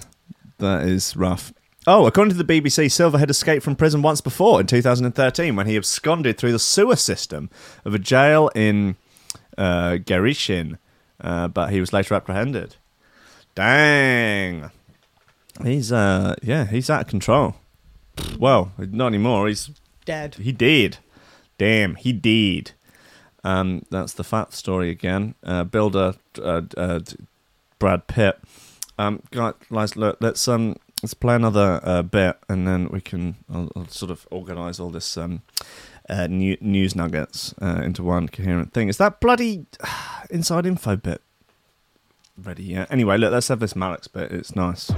That is rough. Oh, according to the BBC, Silva had escaped from prison once before in 2013 when he absconded through the sewer system of a jail in uh, Gerishin, uh, but he was later apprehended. Dang, he's uh, yeah, he's out of control. Well, not anymore. He's Dead. he did. Damn, he did. Um, that's the fat story again. Uh, builder uh, uh, Brad Pitt. Um, guys, look, let's um, let's play another uh, bit, and then we can I'll, I'll sort of organise all this um, uh, new, news nuggets uh, into one coherent thing. Is that bloody inside info bit ready yet? Anyway, look, let's have this Malix bit. It's nice.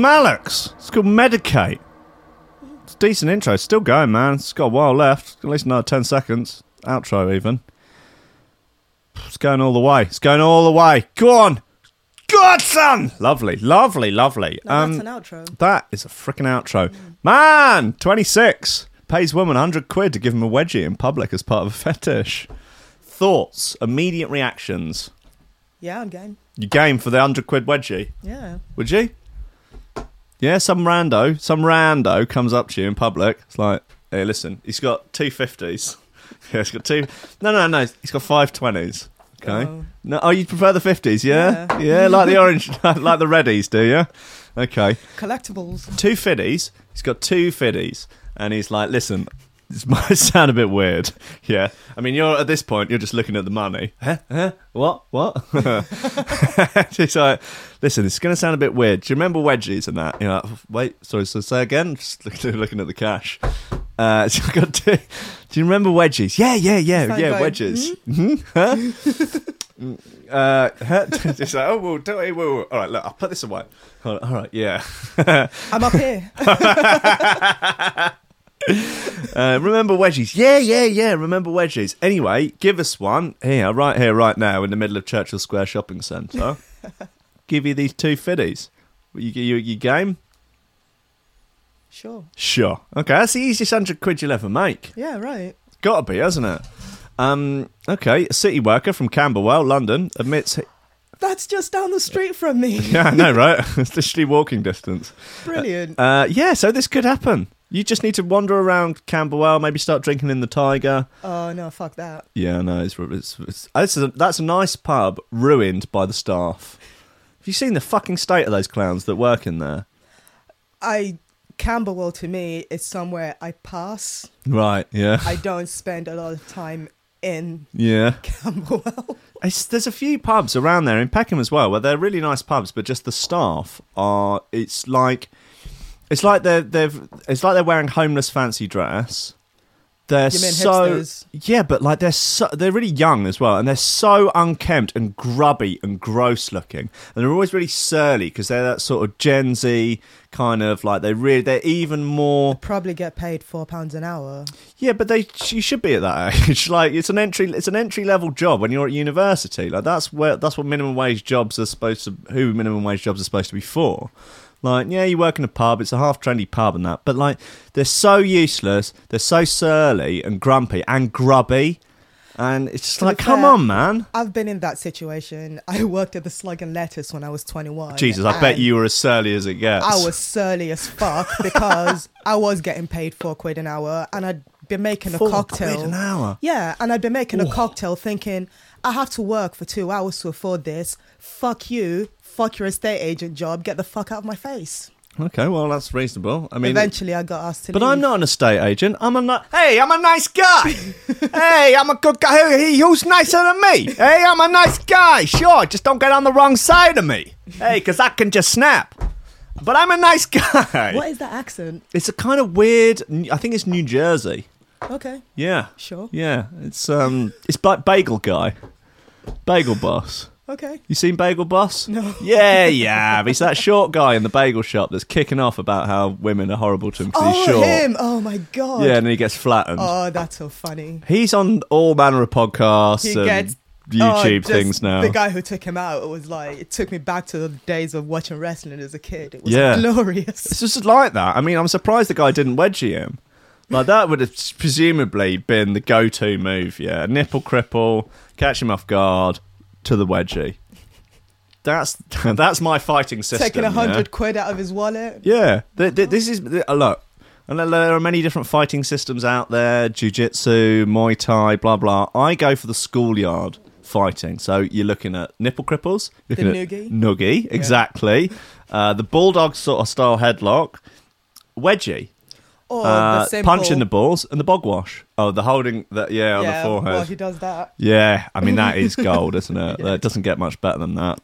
Malix. It's called Medicate. It's a decent intro. It's still going, man. It's got a while left. At least another 10 seconds. Outro, even. It's going all the way. It's going all the way. Go on. Godson! Lovely, lovely, lovely. Um, that's an outro. that is a freaking outro. Man, 26. Pays woman 100 quid to give him a wedgie in public as part of a fetish. Thoughts, immediate reactions. Yeah, I'm game. You game for the 100 quid wedgie? Yeah. Would you? Yeah, some rando, some rando comes up to you in public. It's like, hey, listen, he's got two fifties. Yeah, he's got two. No, no, no, he's got five twenties. Okay. Oh. No, oh, you prefer the fifties? Yeah? Yeah. yeah, like the orange, like the reddies, do you? Okay, Collectibles. two fiddies. He's got two fiddies, and he's like, listen. This might sound a bit weird, yeah. I mean, you're at this point, you're just looking at the money. Huh? Huh? What? What? He's like, listen, it's going to sound a bit weird. Do you remember wedgies and that? You're like, wait, sorry, so say again? Just looking, at the cash. Uh, so got to, do you remember wedgies? Yeah, yeah, yeah, yeah, wedges. Mhm. Huh? Mm, uh, huh? It's like, oh, well, don't, wait, wait, wait. all right, look, I'll put this away. All right, all right yeah. I'm up here. Uh, remember wedgies? Yeah, yeah, yeah. Remember wedgies. Anyway, give us one here, right here, right now, in the middle of Churchill Square Shopping Centre. give you these two fiddies. You, you, you game? sure. Sure. Okay, that's the easiest hundred quid you'll ever make. Yeah, right. Got to be, hasn't it? Um, okay, a city worker from Camberwell, London, admits. That's just down the street from me. Yeah, I know, right? it's literally walking distance. Brilliant. Uh, yeah, so this could happen. You just need to wander around Camberwell, maybe start drinking in the Tiger. oh no, fuck that. Yeah, no, it's, it's, it's, uh, it's a, that's a nice pub ruined by the staff. Have you seen the fucking state of those clowns that work in there? I Camberwell to me is somewhere I pass. Right, yeah. I don't spend a lot of time in yeah. Camberwell. It's, there's a few pubs around there in Peckham as well where they're really nice pubs, but just the staff are. It's like, it's like they're they've it's like they're wearing homeless fancy dress. They're You mean so hipsters? yeah, but like they're so they're really young as well, and they're so unkempt and grubby and gross looking, and they're always really surly because they're that sort of Gen Z kind of like they really they're even more Probably get paid four pounds an hour. yeah, but they you should be at that age. Like it's an entry it's an entry level job when you're at university. Like that's where that's what minimum wage jobs are supposed to who minimum wage jobs are supposed to be for. Like, yeah, you work in a pub, it's a half trendy pub and that, but like they're so useless, they're so surly and grumpy and grubby. And it's just To like, come fair, on, man. I've been in that situation. I worked at the Slug and Lettuce when I was 21. Jesus, I bet you were as surly as it gets. I was surly as fuck because I was getting paid four quid an hour and I'd been making Four a cocktail. quid an hour? Yeah, and I'd been making a cocktail thinking, I have to work for two hours to afford this. Fuck you. Fuck your estate agent job. Get the fuck out of my face. Okay, well, that's reasonable. I mean, Eventually, I got asked to But leave. I'm not an estate agent. I'm a ni- hey, I'm a nice guy. hey, I'm a good guy. Who- Who's nicer than me? Hey, I'm a nice guy. Sure, just don't get on the wrong side of me. Hey, because I can just snap. But I'm a nice guy. What is that accent? It's a kind of weird. I think it's New Jersey. Okay, Yeah. sure. Yeah. It's um. It's Bagel Guy. Bagel Boss. Okay. You seen Bagel Boss? No. Yeah, yeah. He's that short guy in the bagel shop that's kicking off about how women are horrible to him because he's Oh, short. him. Oh, my God. Yeah, and then he gets flattened. Oh, that's so funny. He's on all manner of podcasts He and gets YouTube oh, things now. The guy who took him out it was like, it took me back to the days of watching wrestling as a kid. It was Yeah. glorious. It's just like that. I mean, I'm surprised the guy didn't wedgie him. Like that would have presumably been the go-to move. Yeah, nipple cripple, catch him off guard to the wedgie. That's that's my fighting system. Taking a yeah? hundred quid out of his wallet. Yeah, th- th- this is th- uh, look. And there- are many different fighting systems out there: jiu-jitsu, Muay Thai, blah blah. I go for the schoolyard fighting. So you're looking at nipple cripples, The looking at noogie. noogie, exactly. Uh, the bulldog sort of style headlock, wedgie, Or uh, the simple, punch in the balls, and the bog wash. Oh, the holding that yeah on yeah, the forehead. Well, he does that. Yeah, I mean that is gold, isn't it? It doesn't get much better than that.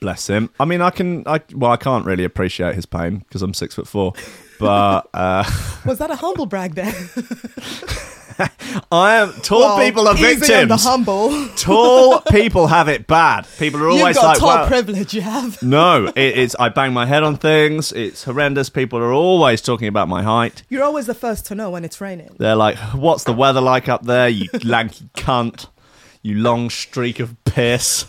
Bless him. I mean, I can. I well, I can't really appreciate his pain because I'm six foot four. But uh, Was that a humble brag there? I am tall Well, people are victims. on the humble. Tall people have it bad. People are You've always got like, tall well, privilege. You have. no, it, it's I bang my head on things. It's horrendous. People are always talking about my height. You're always the first to know when it's raining. They're like, "What's the weather like up there? You lanky cunt. You long streak of piss.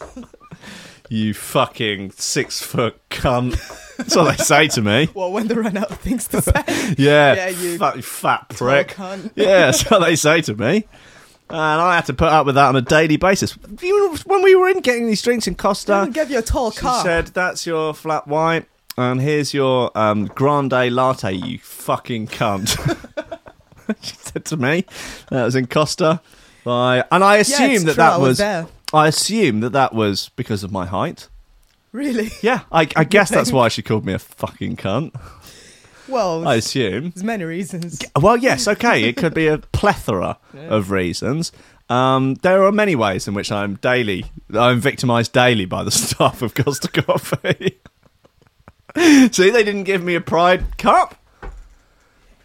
You fucking six foot cunt." That's what they say to me. Well, when they run out of things to say. Yeah, Yeah, you fat, fat prick. Yeah, that's what they say to me. And I had to put up with that on a daily basis. You- When we were in getting these drinks in Costa, even give you a tall she said, "That's your flat white, and here's your um, grande latte. You fucking cunt." she said to me, "That was in Costa." I, and I it's that true, I that was was. there. I assumed that that was because of my height. Really? Yeah, I, I guess that's why she called me a fucking cunt. Well, I assume. there's many reasons. Well, yes, okay. It could be a plethora of reasons. Um, there are many ways in which I'm daily, I'm victimised daily by the staff of Costa Coffee. See, they didn't give me a Pride Cup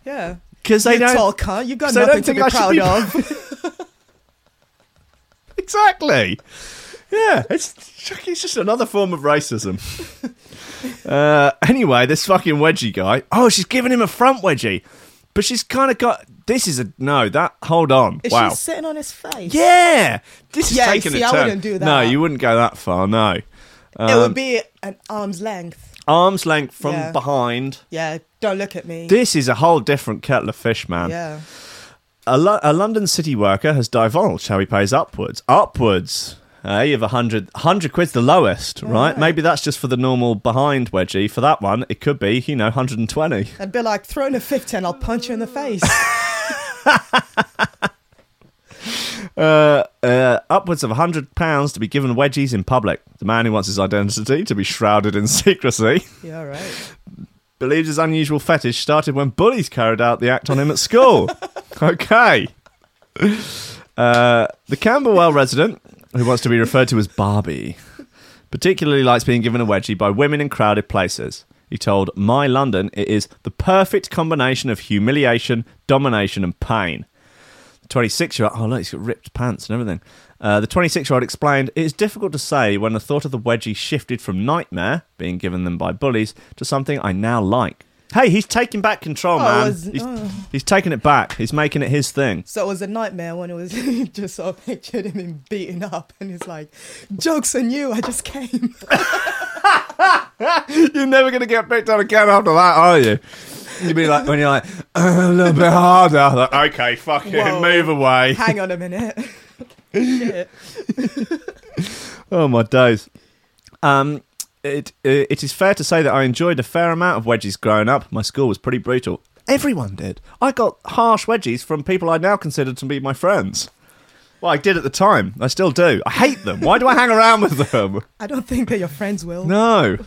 Yeah. because they you don't tall cunt. You got nothing to be I proud be- of. exactly. Yeah, it's it's just another form of racism. uh, anyway, this fucking wedgie guy. Oh, she's giving him a front wedgie, but she's kind of got. This is a no. That hold on. Is wow. she sitting on his face? Yeah, this is Yeah, taking see, a I turn. wouldn't do that. No, you wouldn't go that far. No, it Um, would be an arm's length. arm's length from Yeah. behind. Yeah, don't look at me. This is a whole different kettle of fish, man. yeah. A, Lo- a London city worker has divulged how he pays upwards. Upwards. Hey, of a hundred, hundred quid's the lowest, right? Maybe that's just for the normal behind wedgie. For that one, it could be, you know, 120. I'd be like, throw in a 50 and I'll punch you in the face. Uh, uh, upwards of £100 to be given wedgies in public. The man who wants his identity to be shrouded in secrecy yeah, right. believes his unusual fetish started when bullies carried out the act on him at school. okay. Uh, the Camberwell resident, who wants to be referred to as Bobby, particularly likes being given a wedgie by women in crowded places. He told My London it is the perfect combination of humiliation, domination, and pain. The 26 year old, oh, look, he's got ripped pants and everything. Uh, the 26 year old explained, It is difficult to say when the thought of the wedgie shifted from nightmare, being given them by bullies, to something I now like. Hey, he's taking back control, Oh, man. he's, oh. he's taking it back. He's making it his thing. So it was a nightmare when it was just sort of pictured him being beaten up and he's like, joke's on you, I just came. You're never going to get picked on again after that, are you? You'd be like, when you're like, "Uh, a little bit harder. Like, okay, fuck it, Whoa. move away. Hang on a minute. Shit. Oh my days. Um, it uh, it is fair to say that I enjoyed a fair amount of wedgies growing up. My school was pretty brutal. Everyone did. I got harsh wedgies from people I now consider to be my friends. Well, I did at the time. I still do. I hate them. Why do I hang around with them? I don't think that your friends will. No.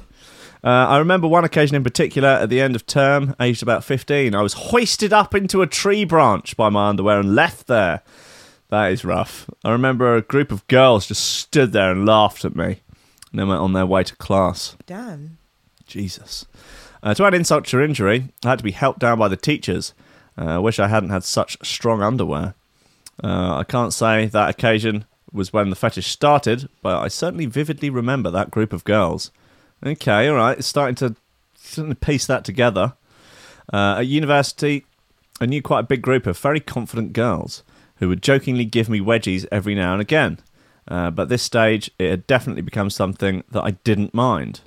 Uh, I remember one occasion in particular at the end of term, aged about 15. I was hoisted up into a tree branch by my underwear and left there. That is rough. I remember a group of girls just stood there and laughed at me and then went on their way to class. Damn. Jesus. Uh, to add insult to injury, I had to be helped down by the teachers. Uh, I wish I hadn't had such strong underwear. Uh, I can't say that occasion was when the fetish started, but I certainly vividly remember that group of girls. Okay, all right, it's starting to, starting to piece that together. Uh, at university, I knew quite a big group of very confident girls who would jokingly give me wedgies every now and again. Uh, but this stage, it had definitely become something that I didn't mind.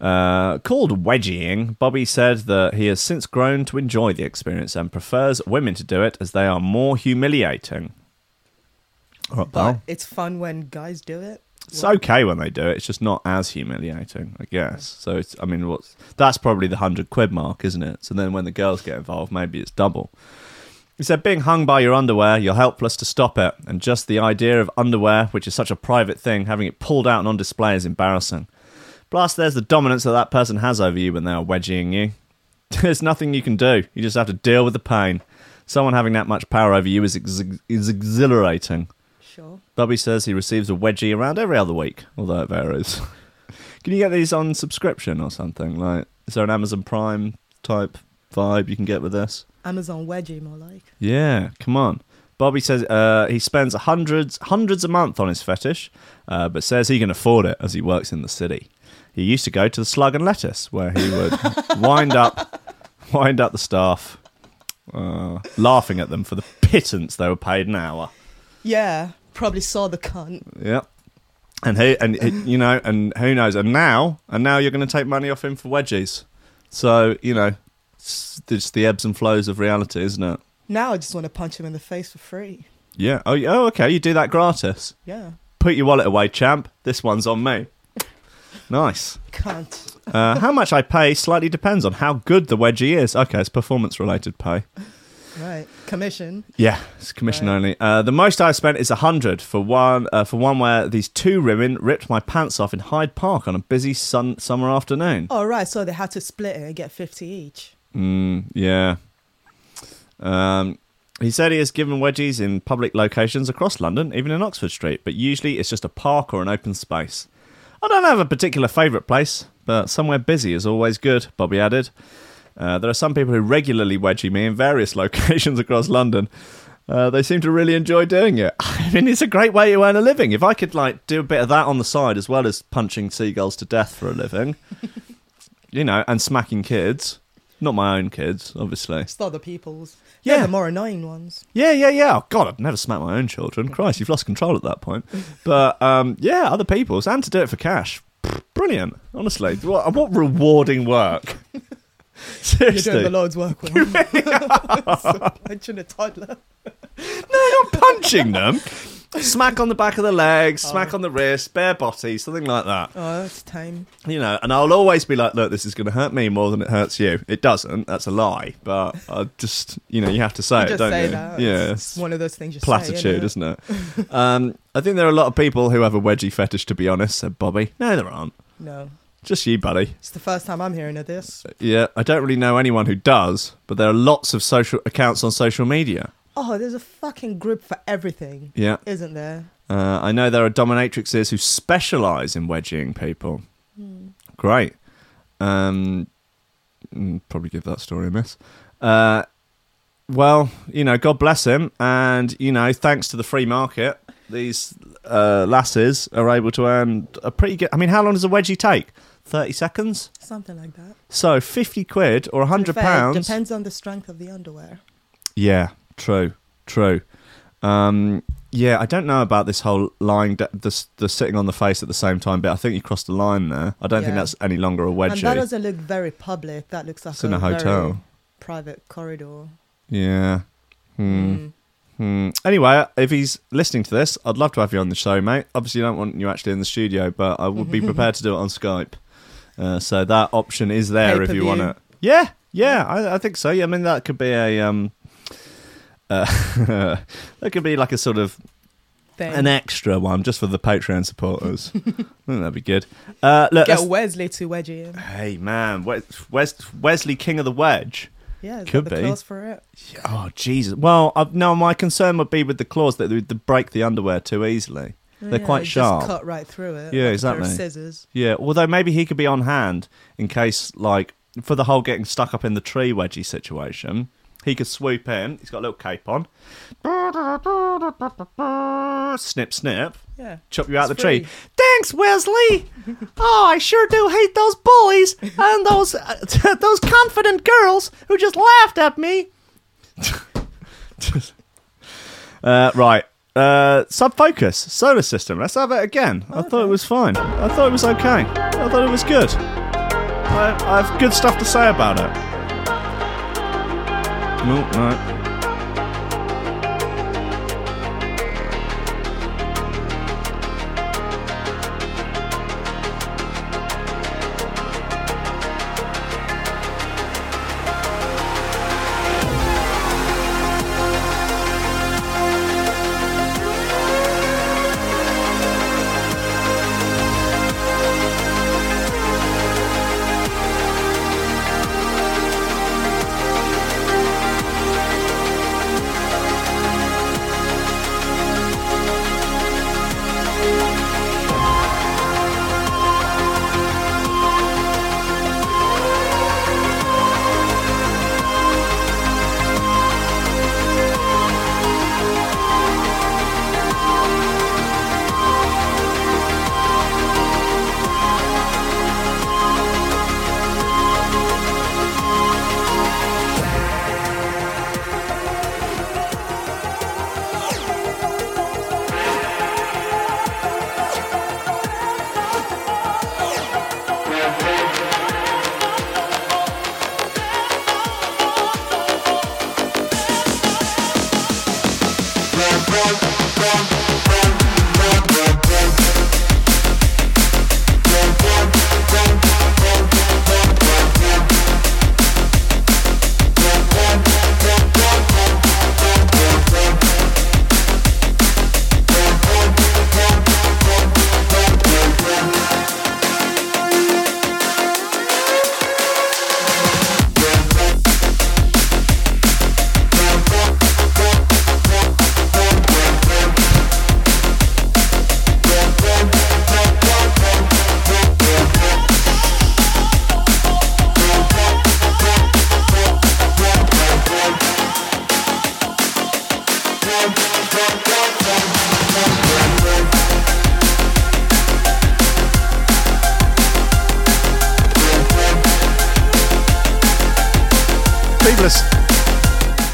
Uh, called wedgieing, Bobby said that he has since grown to enjoy the experience and prefers women to do it as they are more humiliating. All right, But pal. it's fun when guys do it. It's okay when they do it. It's just not as humiliating, I guess. So it's, I mean, what's that's probably the hundred quid mark, isn't it? So then when the girls get involved, maybe it's double. He said, being hung by your underwear, you're helpless to stop it, and just the idea of underwear, which is such a private thing, having it pulled out and on display is embarrassing. Plus, there's the dominance that that person has over you when they are wedging you. There's nothing you can do. You just have to deal with the pain. Someone having that much power over you is, ex- is exhilarating. Sure. Bobby says he receives a wedgie around every other week, although it varies. can you get these on subscription or something? Like, is there an Amazon Prime type vibe you can get with this? Amazon wedgie, more like. Yeah, come on. Bobby says uh, he spends hundreds hundreds a month on his fetish, uh, but says he can afford it as he works in the city. He used to go to the Slug and Lettuce, where he would wind up wind up the staff, uh, laughing at them for the pittance they were paid an hour. Yeah, probably saw the cunt. Yep. And he and he, you know, and who knows? And now, and now you're going to take money off him for wedgies. So you know, it's it's the ebbs and flows of reality, isn't it? Now I just want to punch him in the face for free. Yeah. Oh, yeah, oh, okay. You do that gratis. Yeah, Put your wallet away, champ. This one's on me. Nice. cunt. Uh, how much I pay slightly depends on how good the wedgie is. Okay, it's performance related pay. Right, commission. Yeah, it's commission Right. only. Uh, the most I've spent is a hundred for one uh, for one where these two women ripped my pants off in Hyde Park on a busy sun summer afternoon. Oh right, so they had to split it and get fifty each. Mm, yeah. Um, he said he has given wedgies in public locations across London, even in Oxford Street, but usually it's just a park or an open space. I don't have a particular favourite place, but somewhere busy is always good, Bobby added. Uh, there are some people who regularly wedgie me in various locations across London. Uh, they seem to really enjoy doing it. I mean, it's a great way to earn a living. If I could like do a bit of that on the side as well as punching seagulls to death for a living, you know, and smacking kids, not my own kids, obviously. It's the other people's. Yeah. Yeah, the more annoying ones. Yeah, yeah, yeah. Oh, God, I'd never smack my own children. Christ, you've lost control at that point. But um, yeah, other people's and to do it for cash. Brilliant, Honestly, what, what rewarding work. Seriously. You're doing the Lord's work. Will. Punching a toddler. no, you're not punching them. Smack on the back of the legs, smack on the wrist, bare body, something like that. Oh, that's time. You know, and I'll always be like, look, this is going to hurt me more than it hurts you. It doesn't. That's a lie. But I just, you know, you have to say it, just don't say you? that. Yeah, It's, one of those things you platitude, say, isn't it? um, I think there are a lot of people who have a wedgie fetish, to be honest, said Bobby. No, there aren't. No, Just you, buddy. it's the first time I'm hearing of this. Yeah, I don't really know anyone who does, but there are lots of social accounts on social media. Oh, there's a fucking group for everything, Yeah. isn't there? Uh, I know there are dominatrixes who specialise in wedging people. Hmm. Great. Um, mm, probably give that story a miss. Uh, well, you know, God bless him, and you know, thanks to the free market, these uh, lasses are able to earn a pretty good. I mean, how long does a wedgie take? Thirty seconds. Something like that. So fifty quid or To hundred fair, pounds. Depends on the strength of the underwear. Yeah, true, true. Um, yeah, I don't know about this whole lying, d- the, the sitting on the face at the same time bit. I think you crossed the line there. I don't think that's any longer a wedge. And that doesn't look very public. That looks like It's in a hotel. private corridor. Yeah. Hmm. Mm. Hmm. Anyway, if he's listening to this, I'd love to have you on the show, mate. Obviously, I don't want you actually in the studio, but I would be prepared to do it on Skype. Uh, so that option is there if you want it. Yeah, yeah, I, I think so. Yeah, I mean that could be a um, uh, that could be like a sort of Thing. an extra one just for the Patreon supporters. I think that'd be good. Uh, look, Get let's- Wesley to wedge it in. hey man, Wes, Wes, Wesley King of the Wedge. Yeah, is Could that the be. clause for it. Oh Jesus! Well, i no, my concern would be with the claws that they would break the underwear too easily. They're Yeah, quite it sharp. Just cut right through it. Yeah, like a pair of exactly. Scissors. Yeah, although maybe he could be on hand in case, like, for the whole getting stuck up in the tree wedgie situation. He could swoop in. He's got a little cape on. Snip, snip. Yeah. Chop you out It's the tree. Thanks, Wesley. oh, I sure do hate those bullies and those uh, those confident girls who just laughed at me. uh, right. Uh, Sub Focus solar system. Let's have it again. I thought it was fine. I thought it was okay. I thought it was good. I, I have good stuff to say about it. No, no.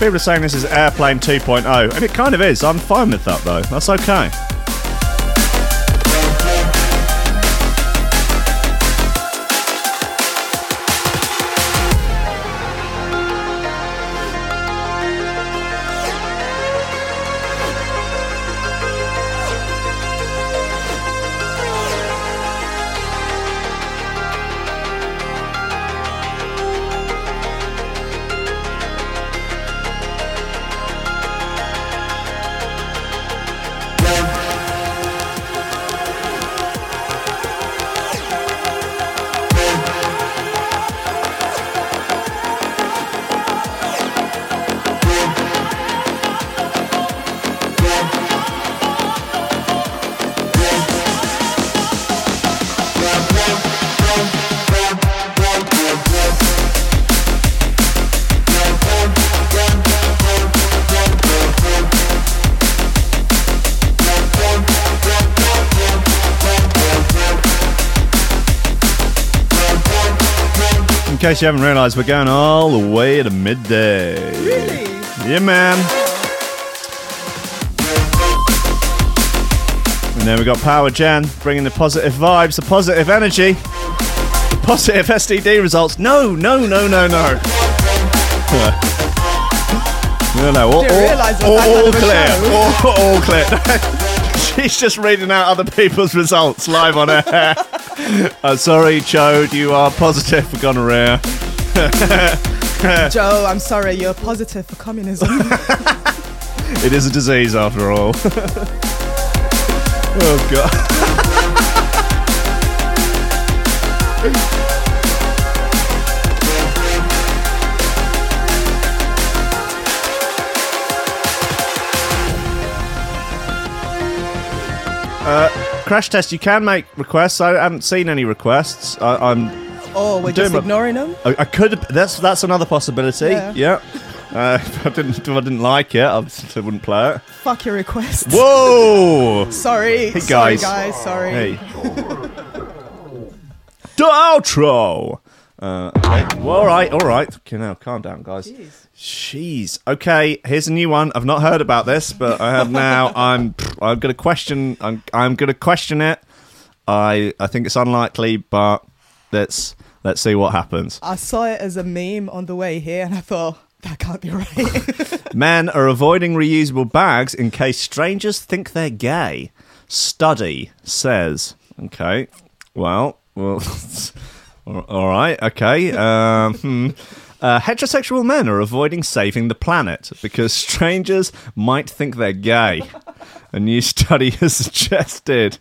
People are saying this is Airplane 2.0, and it kind of is. I'm fine with that, though. That's okay. Case you haven't realised, we're going all the way to midday. Really? Yeah, man. And then we got Power Jan bringing the positive vibes, the positive energy, the positive STD results. No, no, no, no, no. no, no. All, all- all, all clear. All, all clear. She's just reading out other people's results live on air. I'm uh, sorry, Chode, you are positive for gonorrhea. Joe, I'm sorry, you're positive for communism. It is a disease after all. oh god. Crash test. You can make requests. I haven't seen any requests. I, I'm. oh, we're just my- ignoring them? I, I could. That's that's another possibility. Yeah. Yeah. Uh, if I didn't. If I didn't like it, I wouldn't play it. Fuck your request. Whoa! Sorry. Hey, Sorry, guys. guys. Sorry. Hey. the outro. Uh, okay. Well, all right, all right. Okay, now calm down, guys. Jeez. Okay, here's a new one. I've not heard about this, but I have now. I'm. I'm gonna question. I'm. I'm gonna question it. I. I think it's unlikely, but let's. Let's see what happens. I saw it as a meme on the way here and I thought, that can't be right. Men are avoiding reusable bags in case strangers think they're gay. Study says. Okay. Well, well. all- all right. Okay. Um, hmm. Uh, heterosexual men are avoiding saving the planet because strangers might think they're gay. A new study has suggested.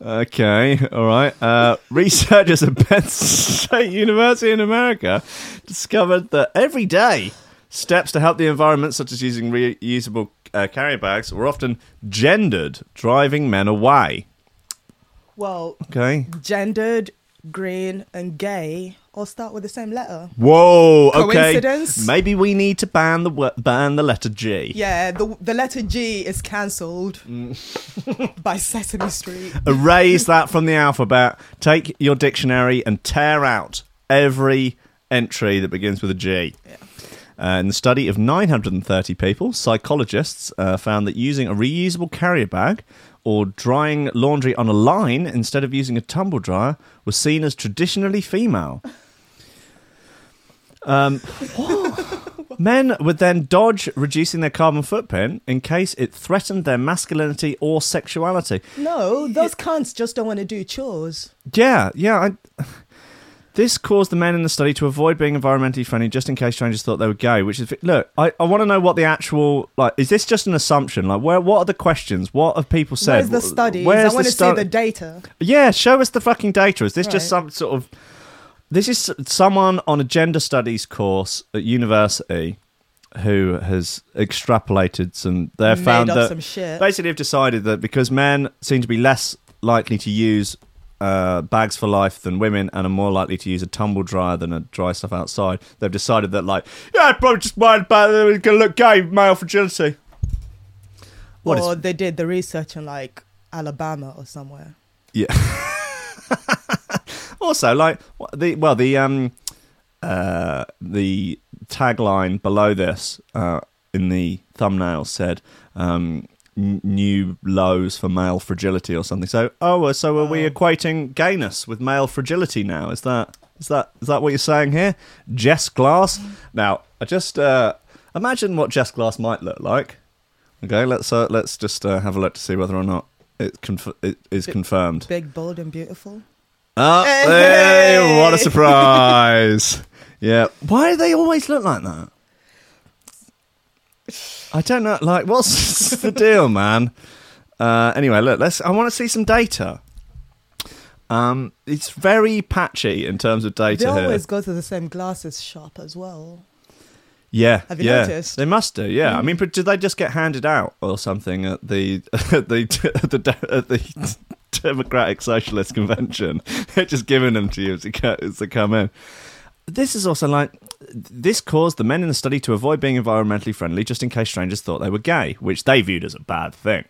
Okay, all right. Uh, researchers at Penn State University in America discovered that every day steps to help the environment, such as using reusable uh, carrier bags, were often gendered, driving men away. well, Okay. gendered, green, and gay all start with the same letter. Whoa. Okay. Coincidence? Maybe we need to ban the wo- ban the letter G. Yeah, the the letter G is cancelled Mm. by Sesame Street. Erase that from the alphabet. Take your dictionary and tear out every entry that begins with a G. Uh, in the study of 930 people, psychologists uh, found that using a reusable carrier bag or drying laundry on a line instead of using a tumble dryer was seen as traditionally female. Um, Men would then dodge reducing their carbon footprint in case it threatened their masculinity or sexuality. No, those cunts just don't want to do chores. Yeah, yeah. I, this caused the men in the study to avoid being environmentally friendly just in case strangers thought they were gay. Which is, look, I, I want to know what the actual like. Is this just an assumption? Like, where? What are the questions? What have people said? Where's the studies? Where's I want to stu- see the data. Yeah, show us the fucking data. Is this just some sort of? This is someone on a gender studies course at university who has extrapolated some. They have Made found that some shit. basically have decided that because men seem to be less likely to use uh, bags for life than women and are more likely to use a tumble dryer than a dry stuff outside, they've decided that like yeah, I probably just worried about it, it's gonna look gay, male fragility. What or they did the research in like Alabama or somewhere. Yeah. also, like the well, the um, uh, the tagline below this uh, in the thumbnail said um, "new lows for male fragility" or something. So, oh, so are we Oh. equating gayness with male fragility now? Is that is that is that what you're saying here, Jess Glass? Now, I just uh, imagine what Jess Glass might look like. Okay, let's uh, let's just uh, have a look to see whether or not it, conf- it is confirmed. Big, bold, and beautiful. Oh, Hey! hey, what a surprise! yeah, why do they always look like that? I don't know. Like, what's the deal, man? Uh, anyway, look. Let's. I want to see some data. Um, it's very patchy in terms of data They here. always go to the same glasses shop as well. Yeah, Have you yeah. noticed? They must do. Yeah, Mm. I mean, but did they just get handed out or something at the at the at the, at the Democratic Socialist Convention? They're just giving them to you as they, co- come in. This is also like this caused the men in the study to avoid being environmentally friendly, just in case strangers thought they were gay, which they viewed as a bad thing.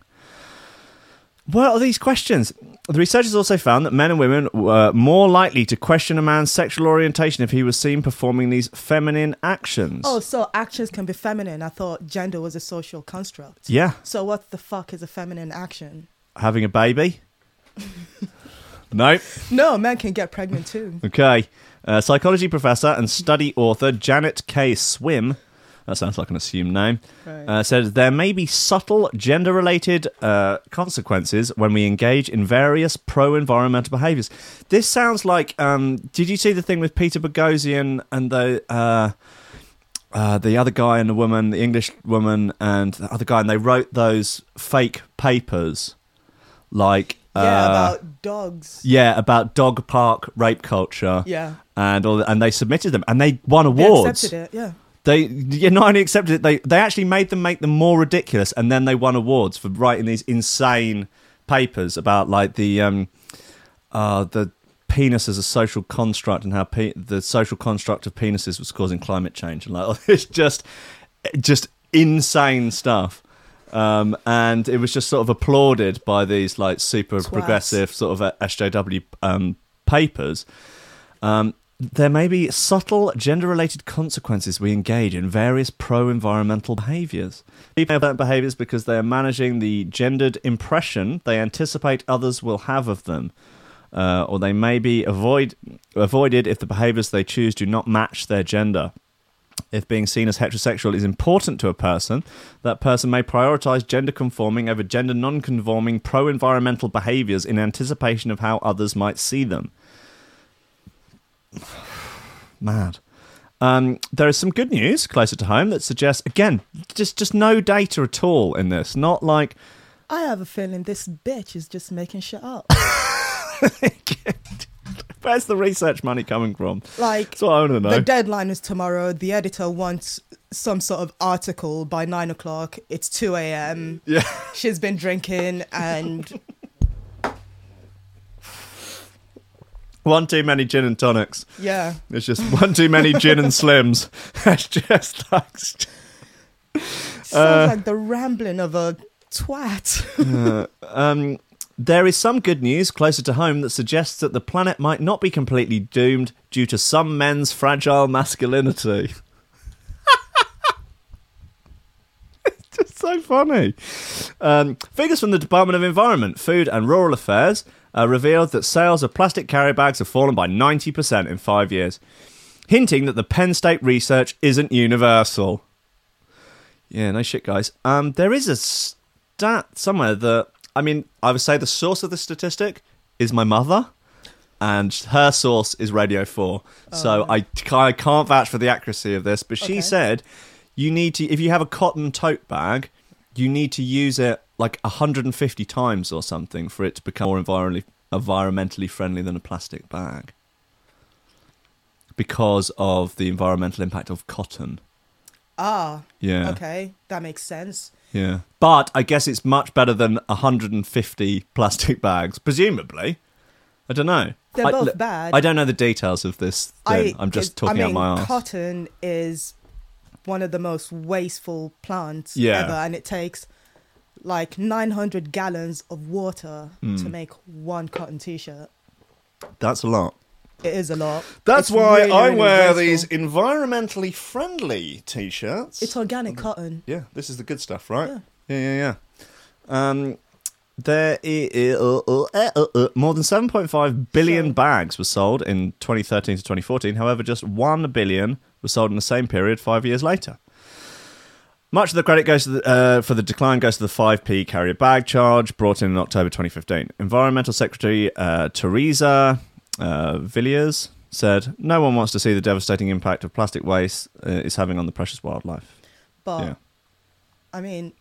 What are these questions? The researchers also found that men and women were more likely to question a man's sexual orientation if he was seen performing these feminine actions. Oh, so actions can be feminine. I thought gender was a social construct. Yeah, So what the fuck is a feminine action? having a baby. no. No, man can get pregnant too. Okay. Uh, psychology professor and study author Janet K. Swim, that sounds like an assumed name, Right. uh, said there may be subtle gender related uh, consequences when we engage in various pro environmental behaviours. This sounds like. Um, did you see the thing with Peter Boghossian and the. Uh, uh, the other guy and the woman, the English woman and the other guy, and they wrote those fake papers, like yeah, uh, about dogs. yeah, about dog park rape culture. Yeah. And all, and they submitted them, and they won They awards. accepted it. Yeah. They yeah, not only accepted it, they they actually made them make them more ridiculous, and then they won awards for writing these insane papers about like the um uh the penis as a social construct and how pe- the social construct of penises was causing climate change and like it's just just insane stuff. Um, and it was just sort of applauded by these like super Twats. progressive sort of uh, SJW um, papers. Um, there may be subtle gender related consequences we engage in various pro environmental behaviours. People have behaviours because they are managing the gendered impression they anticipate others will have of them. Uh, or they may be avoid, avoided if the behaviours they choose do not match their gender. If being seen as heterosexual is important to a person, that person may prioritize gender conforming over gender non conforming pro environmental behaviors in anticipation of how others might see them. Mad. Um, there is some good news closer to home that suggests, again, just, just no data at all in this. Not like, I have a feeling this bitch is just making shit up. where's the research money coming from? Like That's what I want to know. the deadline is tomorrow. The editor wants some sort of article by nine o'clock. It's two a.m. yeah. She's been drinking and One too many gin and tonics. yeah. It's just one too many gin and slims. That's just like. Sounds Uh, like the rambling of a twat. Um, there is some good news closer to home that suggests that the planet might not be completely doomed due to some men's fragile masculinity. it's just so funny. Um, figures from the Department of Environment, Food and Rural Affairs uh, revealed that sales of plastic carry bags have fallen by 90% in five years. hinting that the Penn State research isn't universal. Yeah, no shit, guys. Um, there is a stat somewhere that I mean, I would say the source of the statistic is my mother, and her source is Radio Four. So I, I can't vouch for the accuracy of this, but she Okay. said you need to if you have a cotton tote bag, you need to use it like 150 times or something for it to become more environmentally environmentally friendly than a plastic bag because of the environmental impact of cotton. Ah, Yeah. okay, that makes sense. Yeah. But I guess it's much better than 150 plastic bags, presumably. I don't know. They're I, both look, bad. I don't know the details of this thing. I, I'm just talking I mean, out my ass. Cotton is one of the most wasteful plants Yeah. ever, and it takes like 900 gallons of water Hmm. to make one cotton t-shirt. That's a lot. It is a lot. That's It's why really, I really wear wasteful. these environmentally friendly t-shirts. It's organic cotton. yeah, this is the good stuff, right? Yeah. Yeah, yeah, yeah. Um, there i- uh, uh, uh, uh, uh, more than 7.5 billion So- bags were sold in 2013 to 2014. However, just 1 billion were sold in the same period five years later. Much of the credit goes to the, uh, for the decline goes to the 5p carrier bag charge brought in in October 2015. Environmental Secretary uh, Teresa uh, Villiers said, "No one wants to see the devastating impact of plastic waste uh, is having on the precious wildlife." But yeah. I mean,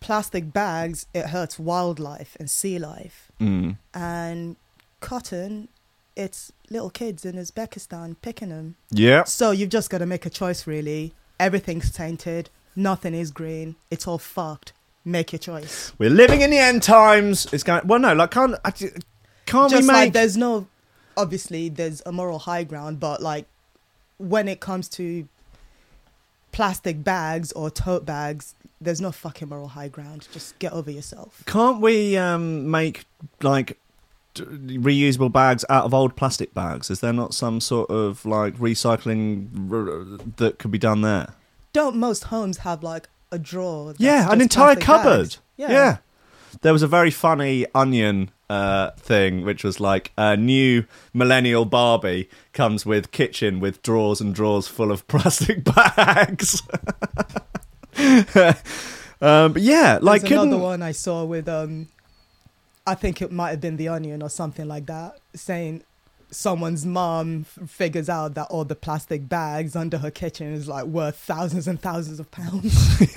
plastic bags it hurts wildlife and sea life, Mm. and cotton, it's little kids in Uzbekistan picking them. Yeah. So you've just got to make a choice, really. Everything's tainted. Nothing is green. It's all fucked. Make your choice. We're living in the end times. It's going. Well, no, like can't I- can't just we like there's no, obviously there's a moral high ground, but like when it comes to plastic bags or tote bags, there's no fucking moral high ground. Just get over yourself. Can't we um, make like d- reusable bags out of old plastic bags? Is there not some sort of like recycling r- that could be done there? Don't most homes have like a drawer? that's yeah, an entire cupboard. bags? Yeah. There was a very funny onion uh, thing, which was like a new millennial Barbie comes with kitchen with drawers and drawers full of plastic bags. um, but yeah, like There's another one I saw with um, I think it might have been the Onion or something like that, saying someone's mom f- figures out that all the plastic bags under her kitchen is like worth thousands and thousands of pounds.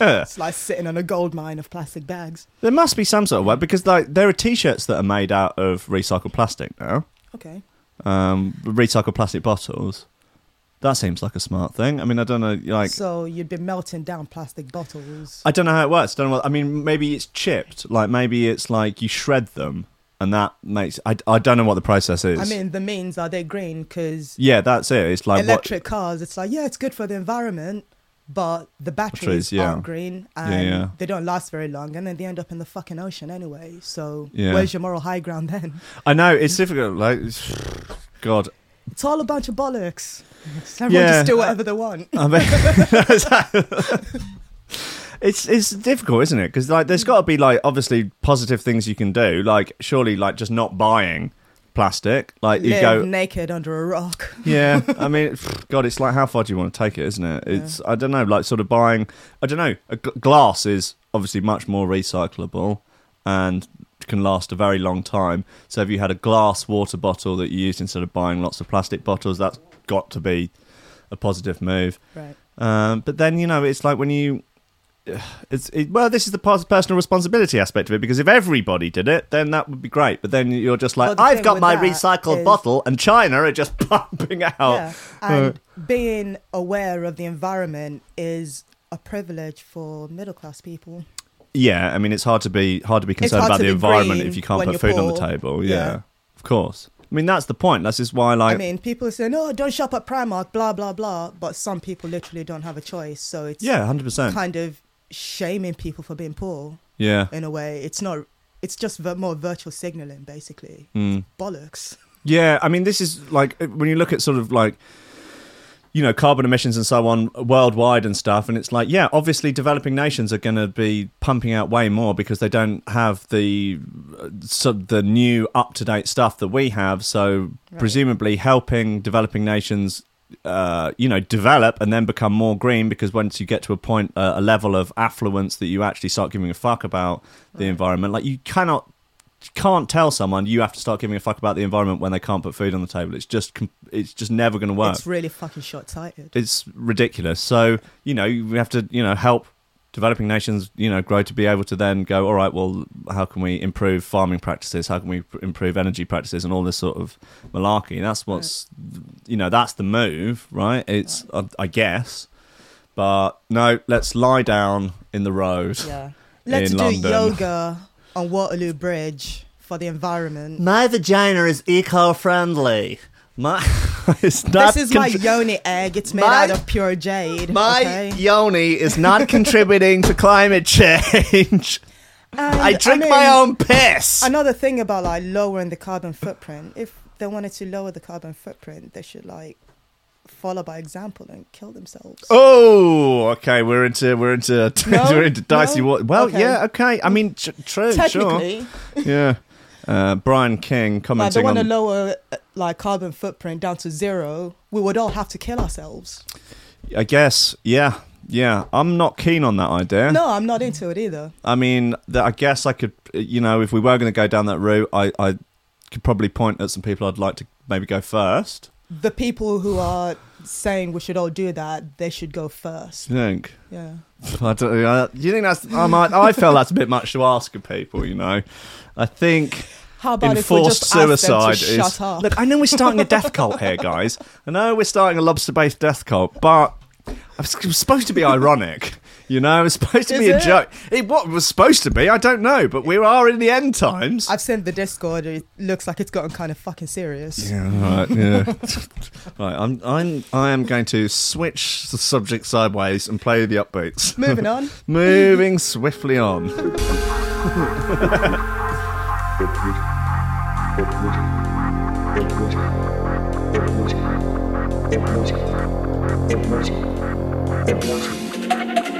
It's like sitting on a gold mine of plastic bags. There must be some sort of way because like there are t-shirts that are made out of recycled plastic now. Okay. Um, recycled plastic bottles. That seems like a smart thing. I mean, I don't know, like so you'd be melting down plastic bottles. I don't know how it works. I Don't know. What, I mean, maybe it's chipped. Like maybe it's like you shred them, and that makes. I, I don't know what the process is. I mean, the means are they green? Because yeah, that's it. It's like what, electric cars, it's like yeah, it's good for the environment, but the batteries Batteries, yeah. aren't green Yeah, and yeah. they don't last very long, and then they end up in the fucking ocean anyway. So Yeah. where's your moral high ground then? I know it's difficult. Like, God, It's all a bunch of bollocks. Everyone Yeah. just do whatever they want. I mean, it's it's difficult, isn't it? Because like, there's got to be like obviously positive things you can do. Like, surely, like just not buying plastic. Like, you go, naked under a rock. yeah. I mean, God, it's like how far do you want to take it, isn't it? It's I don't know, like sort of buying. I don't know. A g- glass is obviously much more recyclable and can last a very long time. So if you had a glass water bottle that you used instead of buying lots of plastic bottles, that's got to be a positive move. Right. Um, but then you know, it's like when you. It's it, well. This is the personal responsibility aspect of it because if everybody did it, then that would be great. But then you're just like, Well, the I've got my recycled is- bottle, and China are just pumping out. Yeah. And being aware of the environment is a privilege for middle class people. Yeah, I mean, it's hard to be hard to be concerned about the environment if you can't put food on the table. Yeah, Yeah. of course. I mean, that's the point. That's just why, like, I mean, people say, no, oh, don't shop at Primark, blah, blah, blah. But some people literally don't have a choice. So it's yeah, hundred percent. kind of shaming people for being poor Yeah, in a way. It's not, it's just more virtual signaling, basically. Mm. Bollocks. yeah. I mean, this is like when you look at sort of like, you know, carbon emissions and so on worldwide and stuff, and it's like, yeah, obviously, developing nations are going to be pumping out way more because they don't have the uh, so the new up to date stuff that we have. So Right. presumably, helping developing nations uh, you know, develop and then become more green because once you get to a point, uh, a level of affluence that you actually start giving a fuck about the environment, like you cannot, you can't tell someone you have to start giving a fuck about the environment when they can't put food on the table. It's just, it's just never going to work. It's really fucking short sighted. it's ridiculous. So you know, we have to, you know, help developing nations, you know, grow to be able to then go, all right, well, how can we improve farming practices? How can we pr- improve energy practices and all this sort of malarkey? That's what's, you know, that's the move, right? It's, I, I guess. But no, let's lie down in the road. Yeah. Let's in do London. yoga on Waterloo Bridge for the environment. My vagina is eco-friendly. My, it's not. this is my yoni egg. It's made My- out of pure jade. my okay? yoni is not contributing to climate change. And, I drink my mean, own piss. Another thing about like lowering the carbon footprint. If they wanted to lower the carbon footprint, they should like follow by example and kill themselves. Oh, okay. We're into we're into No? we're into dicey No? water. Well, Okay. yeah, okay. I mm. mean, tr- true, Technically, sure. Yeah. Uh, Brian King like they commenting want to lower uh, like carbon footprint down to zero. We would all have to kill ourselves. I guess, yeah, yeah. I'm not keen on that idea. No, I'm not into it either. I mean, I guess I could, you know, if we were going to go down that route, I, I could probably point at some people I'd like to maybe go first. The people who are saying we should all do that, they should go first. You think? Yeah. I don't. Uh, you think that's? I might. I feel that's a bit much to ask of people. You know, I think. How about if we enforced just ask them to suicide is. shut up? Look, I know we're starting a death cult here, guys. I know we're starting a lobster-based death cult, but it was it was supposed to be ironic. You know, it was supposed to Is be a it? joke. It what was supposed to be, I don't know, but we are in the end times. I've seen the Discord. It looks like it's gotten kind of fucking serious. Yeah, right, yeah. right, I'm, I'm, I am going to switch the subject sideways and play the upbeats. Moving on. Moving swiftly on.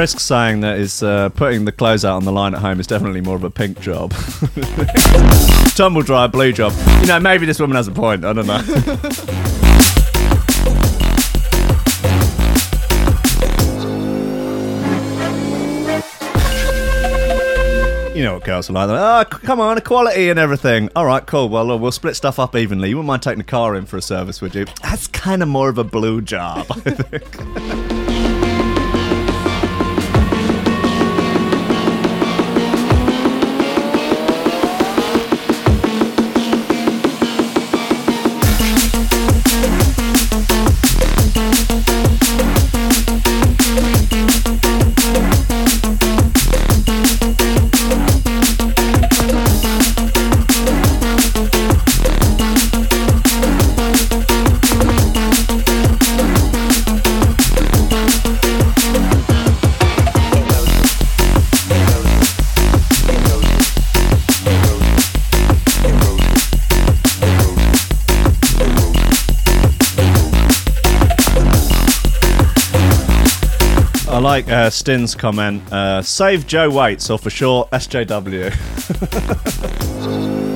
Frisk saying that is uh, putting the clothes out on the line at home is definitely more of a pink job. Tumble dry, blue job. You know, maybe this woman has a point. I don't know. You know what girls are like. Like, Oh, come on, equality and everything. All right, cool. Well, uh, we'll split stuff up evenly. You wouldn't mind taking the car in for a service, would you? That's kind of more of a blue job, I think. Uh, Stin's comment. Uh, save Joe Waits, or for short, SJW.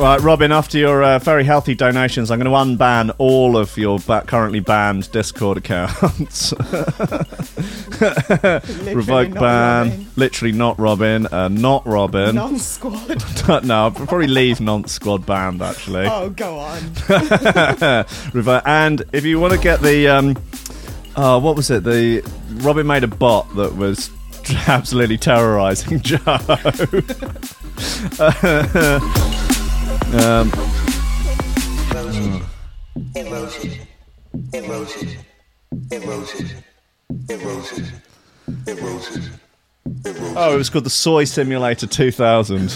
Right, Robin, after your uh, very healthy donations, I'm going to unban all of your ba- currently banned Discord accounts. Literally Revoke ban. Robin. Literally not Robin. Uh, not Robin. Non-squad. no, I'll probably leave Nonce Squad banned, actually. oh, go on. Revo- and if you want to get the. Um, uh, what was it? The Robin made a bot that was absolutely terrorizing Joe. um, Oh, it was called the Soy Simulator 2000.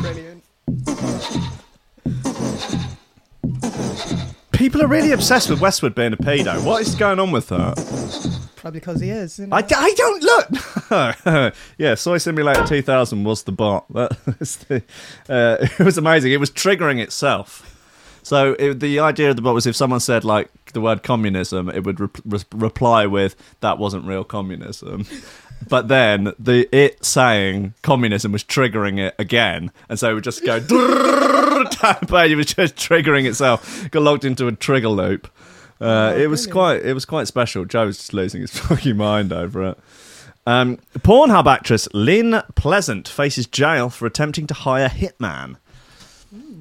Brilliant. People are really obsessed with Westwood being a pedo. What is going on with that? Probably because he is. I, d- I don't look. yeah, Soy Simulator 2000 was the bot. That the, uh, it was amazing. It was triggering itself. So it, the idea of the bot was if someone said like the word communism, it would re- re- reply with that wasn't real communism. But then the it saying communism was triggering it again, and so it would just go. it was just triggering itself. Got locked into a trigger loop. Uh, it was brilliant. quite. It was quite special. Joe was just losing his fucking mind over it. Um, Pornhub actress Lynn Pleasant faces jail for attempting to hire hitman.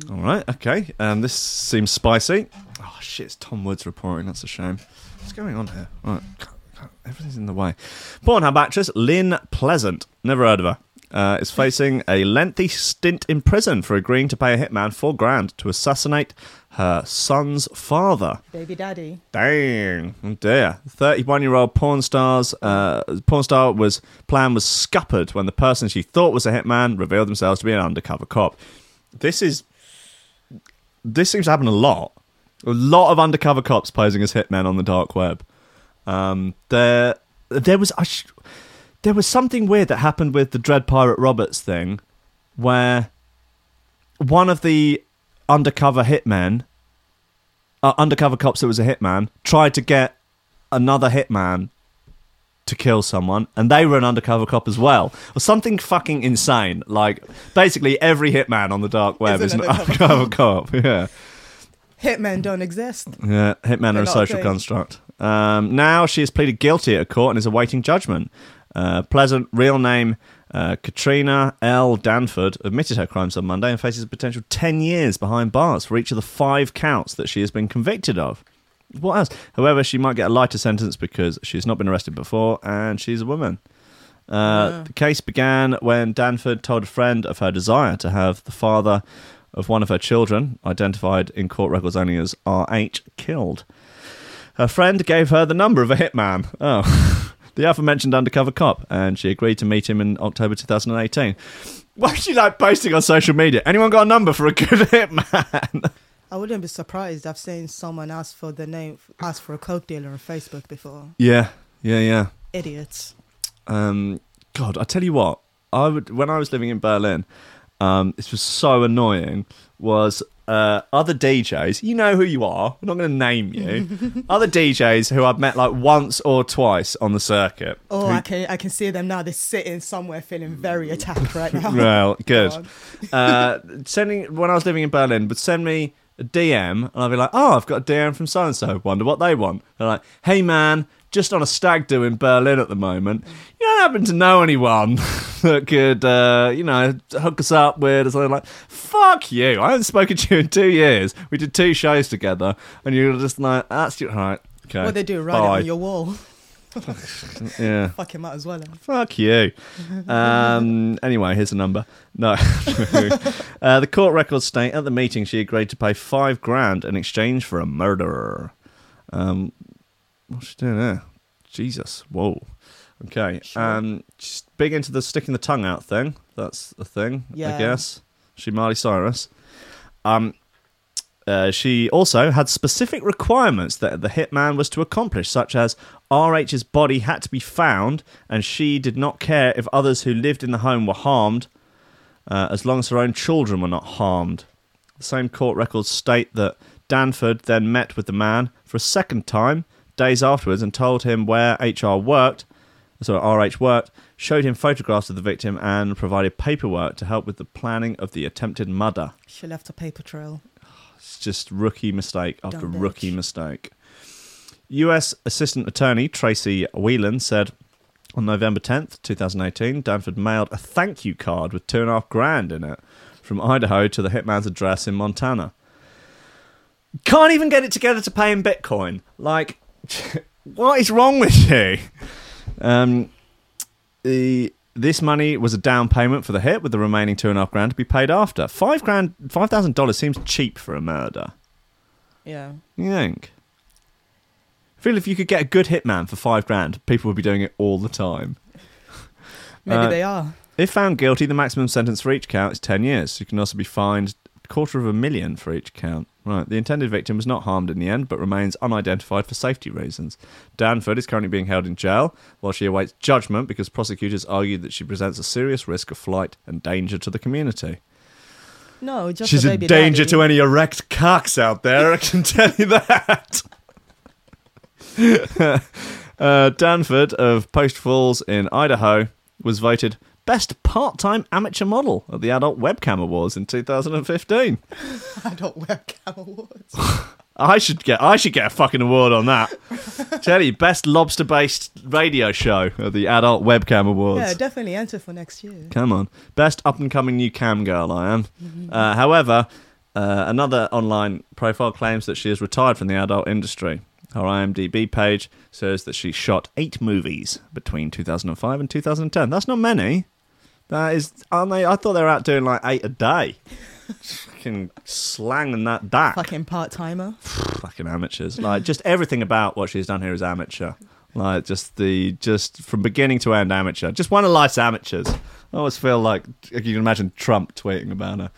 All right, okay. Um, this seems spicy. Oh shit! It's Tom Woods reporting. That's a shame. What's going on here? Right, everything's in the way. Pornhub actress Lynn Pleasant. Never heard of her. Uh, is facing a lengthy stint in prison for agreeing to pay a hitman four grand to assassinate her son's father. Baby daddy. Dang, oh dear. Thirty-one-year-old porn stars uh, porn star was plan was scuppered when the person she thought was a hitman revealed themselves to be an undercover cop. This is this seems to happen a lot. A lot of undercover cops posing as hitmen on the dark web. Um, there, there was sh- there was something weird that happened with the Dread Pirate Roberts thing, where one of the undercover hitmen uh, undercover cops that was a hitman tried to get another hitman to kill someone and they were an undercover cop as well or something fucking insane like basically every hitman on the dark web Is is an undercover cop yeah Hitmen don't exist. yeah, hitmen are They're a social construct. Um, now she has pleaded guilty at a court and is awaiting judgment. Uh, Pleasant, real name uh, Katrina L. Danford, admitted her crimes on Monday and faces a potential 10 years behind bars for each of the five counts that she has been convicted of. What else? However, she might get a lighter sentence because she's not been arrested before and she's a woman. Uh, The case began when Danford told a friend of her desire to have the father of one of her children, identified in court records only as RH, killed. Her friend gave her the number of a hitman. Oh, the aforementioned undercover cop, and she agreed to meet him in October 2018. Why is she like posting on social media? Anyone got a number for a good hitman? I wouldn't be surprised. I've seen someone ask for the name, ask for a coke dealer on Facebook before. yeah, yeah, yeah. Idiots. um, God, I tell you what, I would when I was living in Berlin, um, this was so annoying. Was uh, other DJs, you know who you are. I'm not going to name you. other DJs who I've met like once or twice on the circuit. Oh, who- I can I can see them now. They're sitting somewhere feeling very attacked right now. Well, good. on. uh, sending when I was living in Berlin, would send me a DM, and I'd be like, "Oh, I've got a DM from so and so. Wonder what they want." They're like, "Hey, man, just on a stag do in Berlin at the moment. You don't happen to know anyone that could, uh, you know, hook us up with?" Or something like, "Fuck you! I haven't spoken to you in two years. We did two shows together, and you're just like, that's your right." Okay. What they do, it on your wall. Yeah. Fuck him out as well. Fuck you. Um, anyway, here's the number. No. uh, the court records state at the meeting she agreed to pay five grand in exchange for a murderer. Um, what's she doing there? Jesus. Whoa. Okay. Um, she's big into the sticking the tongue out thing. That's the thing, yeah. I guess. She Miley Cyrus. Um, uh, she also had specific requirements that the hitman was to accomplish, such as RH's body had to be found, and she did not care if others who lived in the home were harmed, uh, as long as her own children were not harmed. The same court records state that Danford then met with the man for a second time days afterwards and told him where HR worked, so RH worked. showed him photographs of the victim, and provided paperwork to help with the planning of the attempted murder. She left a paper trail. It's just rookie mistake after Dumb bitch. rookie mistake. U.S. Assistant Attorney Tracy Whelan said on November 10th, 2018, Danford mailed a thank you card with two and a half grand in it from Idaho to the hitman's address in Montana. Can't even get it together to pay in Bitcoin. Like, what is wrong with you? Um, the this money was a down payment for the hit, with the remaining two and a half grand to be paid after. Five grand, five thousand dollars seems cheap for a murder. Yeah. You think? I feel if you could get a good hitman for five grand, people would be doing it all the time. Maybe Uh, they are. If found guilty, the maximum sentence for each count is 10 years. You can also be fined a quarter of a million for each count. Right. The intended victim was not harmed in the end, but remains unidentified for safety reasons. Danford is currently being held in jail while she awaits judgment because prosecutors argued that she presents a serious risk of flight and danger to the community. No, just She's a a danger daddy. to any erect cocks out there, I can tell you that. uh, Danford of Post Falls in Idaho was voted Best Part-Time Amateur Model at the Adult Webcam Awards in 2015. adult webcam awards. I should get I should get a fucking award on that. Tell you, best lobster-based radio show at the Adult Webcam Awards. yeah, definitely enter for next year. Come on. Best up and coming new cam girl, I am. Uh, however, uh, another online profile claims that she has retired from the adult industry. Her IMDb page says that she shot eight movies between 2005 and 2010. That's not many. That is, aren't they? I thought they were out doing like eight a day. Fucking slanging that back. Fucking part timer. Fucking amateurs. Like, just everything about what she's done here is amateur. Like, just the, just from beginning to end, amateur. Just one of life's amateurs. I always feel like, you can imagine Trump tweeting about her.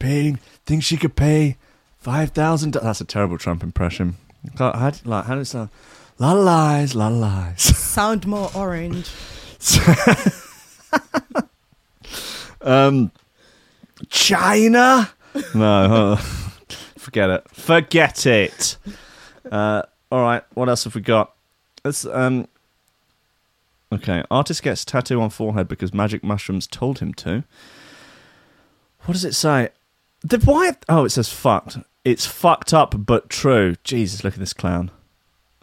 Paying, think she could pay $5,000. That's a terrible Trump impression. God, How, like, how does sound? Lot of lies, lot of lies. Sound more orange. Um, China? No, forget it. Forget it. Uh, all right, what else have we got? Let's, um, okay, artist gets tattoo on forehead because magic mushrooms told him to. What does it say? The why? Oh, it says fucked. It's fucked up but true. Jesus, look at this clown.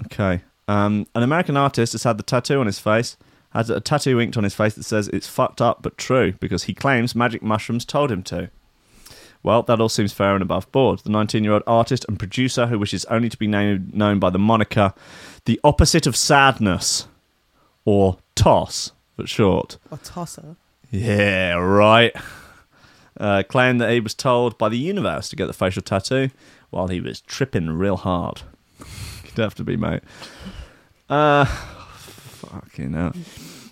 Okay. Um, an American artist has had the tattoo on his face, has a tattoo inked on his face that says it's fucked up but true because he claims magic mushrooms told him to. Well, that all seems fair and above board. The 19 year old artist and producer who wishes only to be named, known by the moniker The Opposite of Sadness, or TOSS for short. Or tosser. Yeah, right. Uh, claimed that he was told by the universe to get the facial tattoo while he was tripping real hard. You'd have to be, mate. Uh, fucking hell.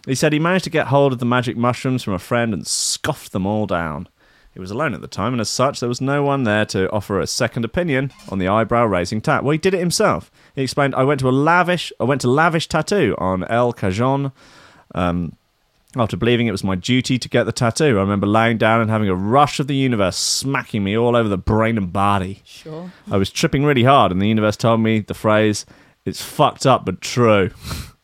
He said he managed to get hold of the magic mushrooms from a friend and scoffed them all down. He was alone at the time, and as such, there was no one there to offer a second opinion on the eyebrow-raising tat. Well, he did it himself. He explained, "I went to a lavish, I went to lavish tattoo on El Cajon, um, after believing it was my duty to get the tattoo. I remember laying down and having a rush of the universe smacking me all over the brain and body. Sure. I was tripping really hard, and the universe told me the phrase, it's fucked up but true.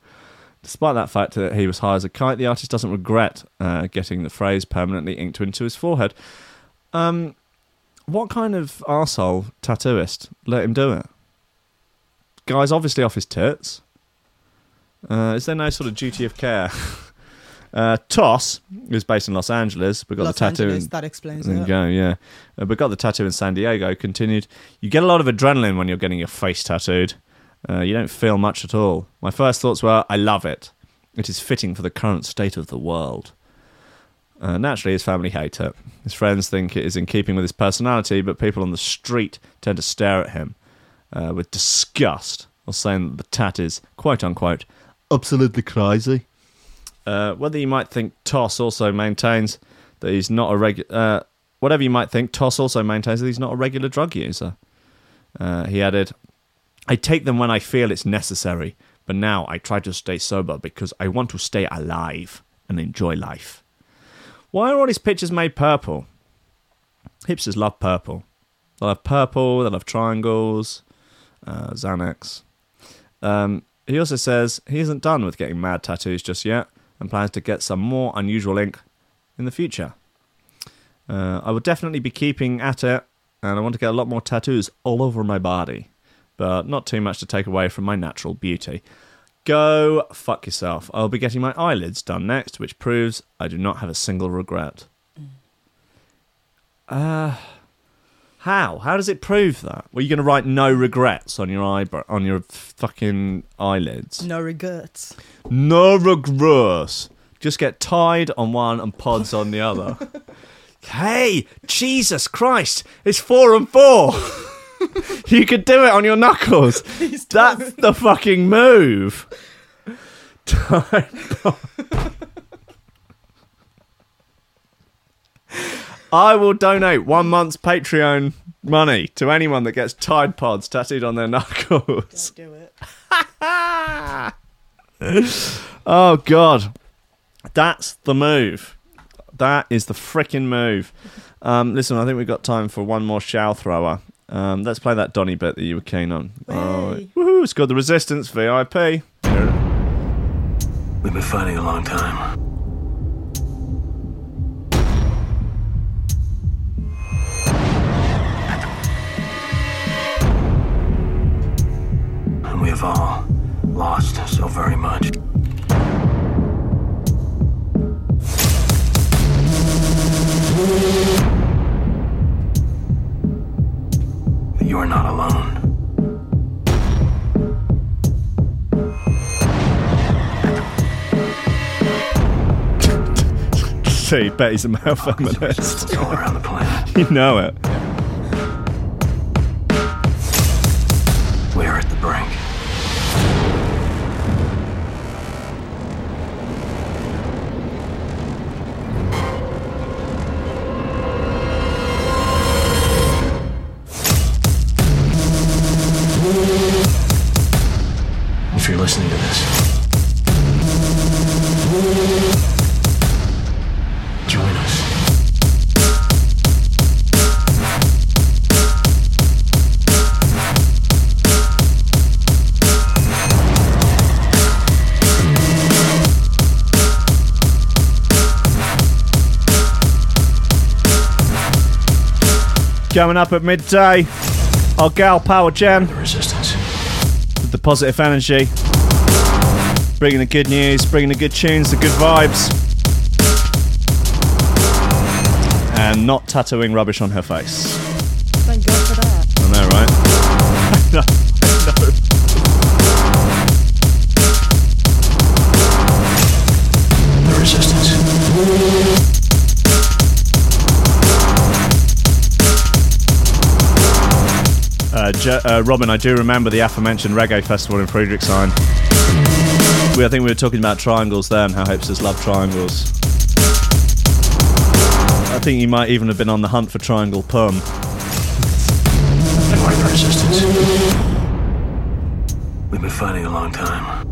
Despite that fact that he was high as a kite, the artist doesn't regret uh, getting the phrase permanently inked into his forehead. Um, what kind of arsehole tattooist let him do it? Guy's obviously off his tits. Uh, is there no sort of duty of care? uh, Toss, who's based in Los Angeles, but got Los the tattoo Angeles, in that explains there it. go, yeah. Uh, but got the tattoo in San Diego. Continued. You get a lot of adrenaline when you're getting your face tattooed. Uh, you don't feel much at all. My first thoughts were, I love it. It is fitting for the current state of the world. Uh, naturally, his family hate it. His friends think it is in keeping with his personality, but people on the street tend to stare at him uh, with disgust, or saying that the tat is, quote unquote, absolutely crazy. Uh, whether you might think Toss also maintains that he's not a regular. Uh, whatever you might think, Toss also maintains that he's not a regular drug user. Uh, he added, I take them when I feel it's necessary, but now I try to stay sober because I want to stay alive and enjoy life. Why are all these pictures made purple? Hipsters love purple. They love purple, they love triangles, uh, Xanax. Um, he also says he isn't done with getting mad tattoos just yet, and plans to get some more unusual ink in the future. Uh, I will definitely be keeping at it, and I want to get a lot more tattoos all over my body, but not too much to take away from my natural beauty. Go fuck yourself. I'll be getting my eyelids done next, which proves I do not have a single regret. Uh, how? How does it prove that? Were you going to write no regrets on your eyebrow on your fucking eyelids? No regrets. No regrets. Just get Tide on one and pods on the other. hey, Jesus Christ! It's four and four. you could do it on your knuckles. That's the fucking move. Tide pod. I will donate one month's Patreon money to anyone that gets Tide Pods tattooed on their knuckles. Do it. Oh God, that's the move. That is the freaking move. Um, listen, I think we've got time for one more shell thrower. Um, let's play that Donny bit that you were keen on. Oh, Hey. woohoo! It's got the Resistance VIP. We've been fighting a long time. And we have all lost so very much. But you are not alone. See, bet he's a male feminist. It's all around the planet. you know it. We are at the brink. Listening to this, join us. Coming up at midday, our gal Power Jen The resistance. with the positive energy, bringing the good news, bringing the good tunes, the good vibes, and not tattooing rubbish on her face. Thank God for that. I know, right? I know. The resistance. Uh, uh, Robin, I do remember the aforementioned reggae festival in Friedrichshain. We, I think we were talking about triangles there and how hipsters love triangles. I think you might even have been on the hunt for triangle perm. You are the resistance. We've been fighting a long time.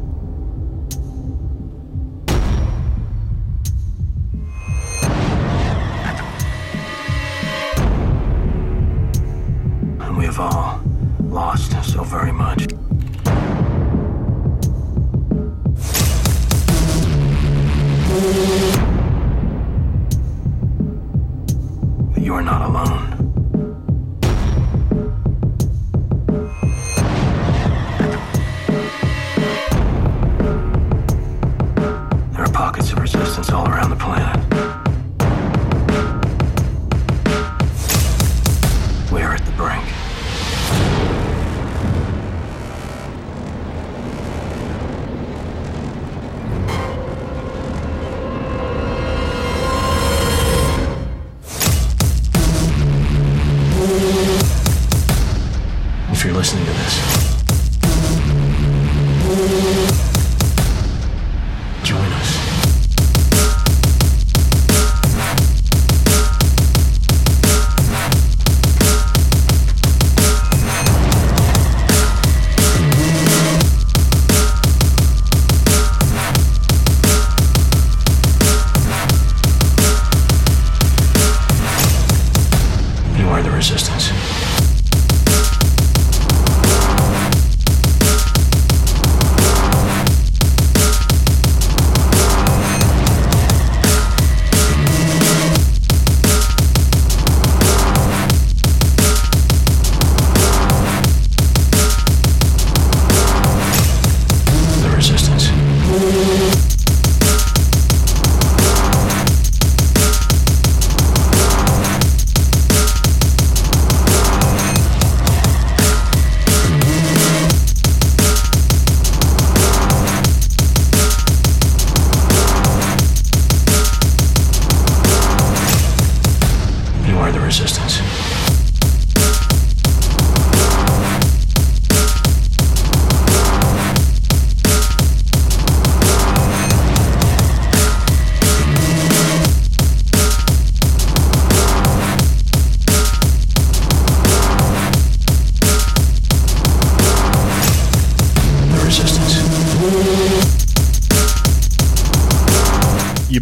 And we have all lost so very much. But you are not alone. There are pockets of resistance all around the planet.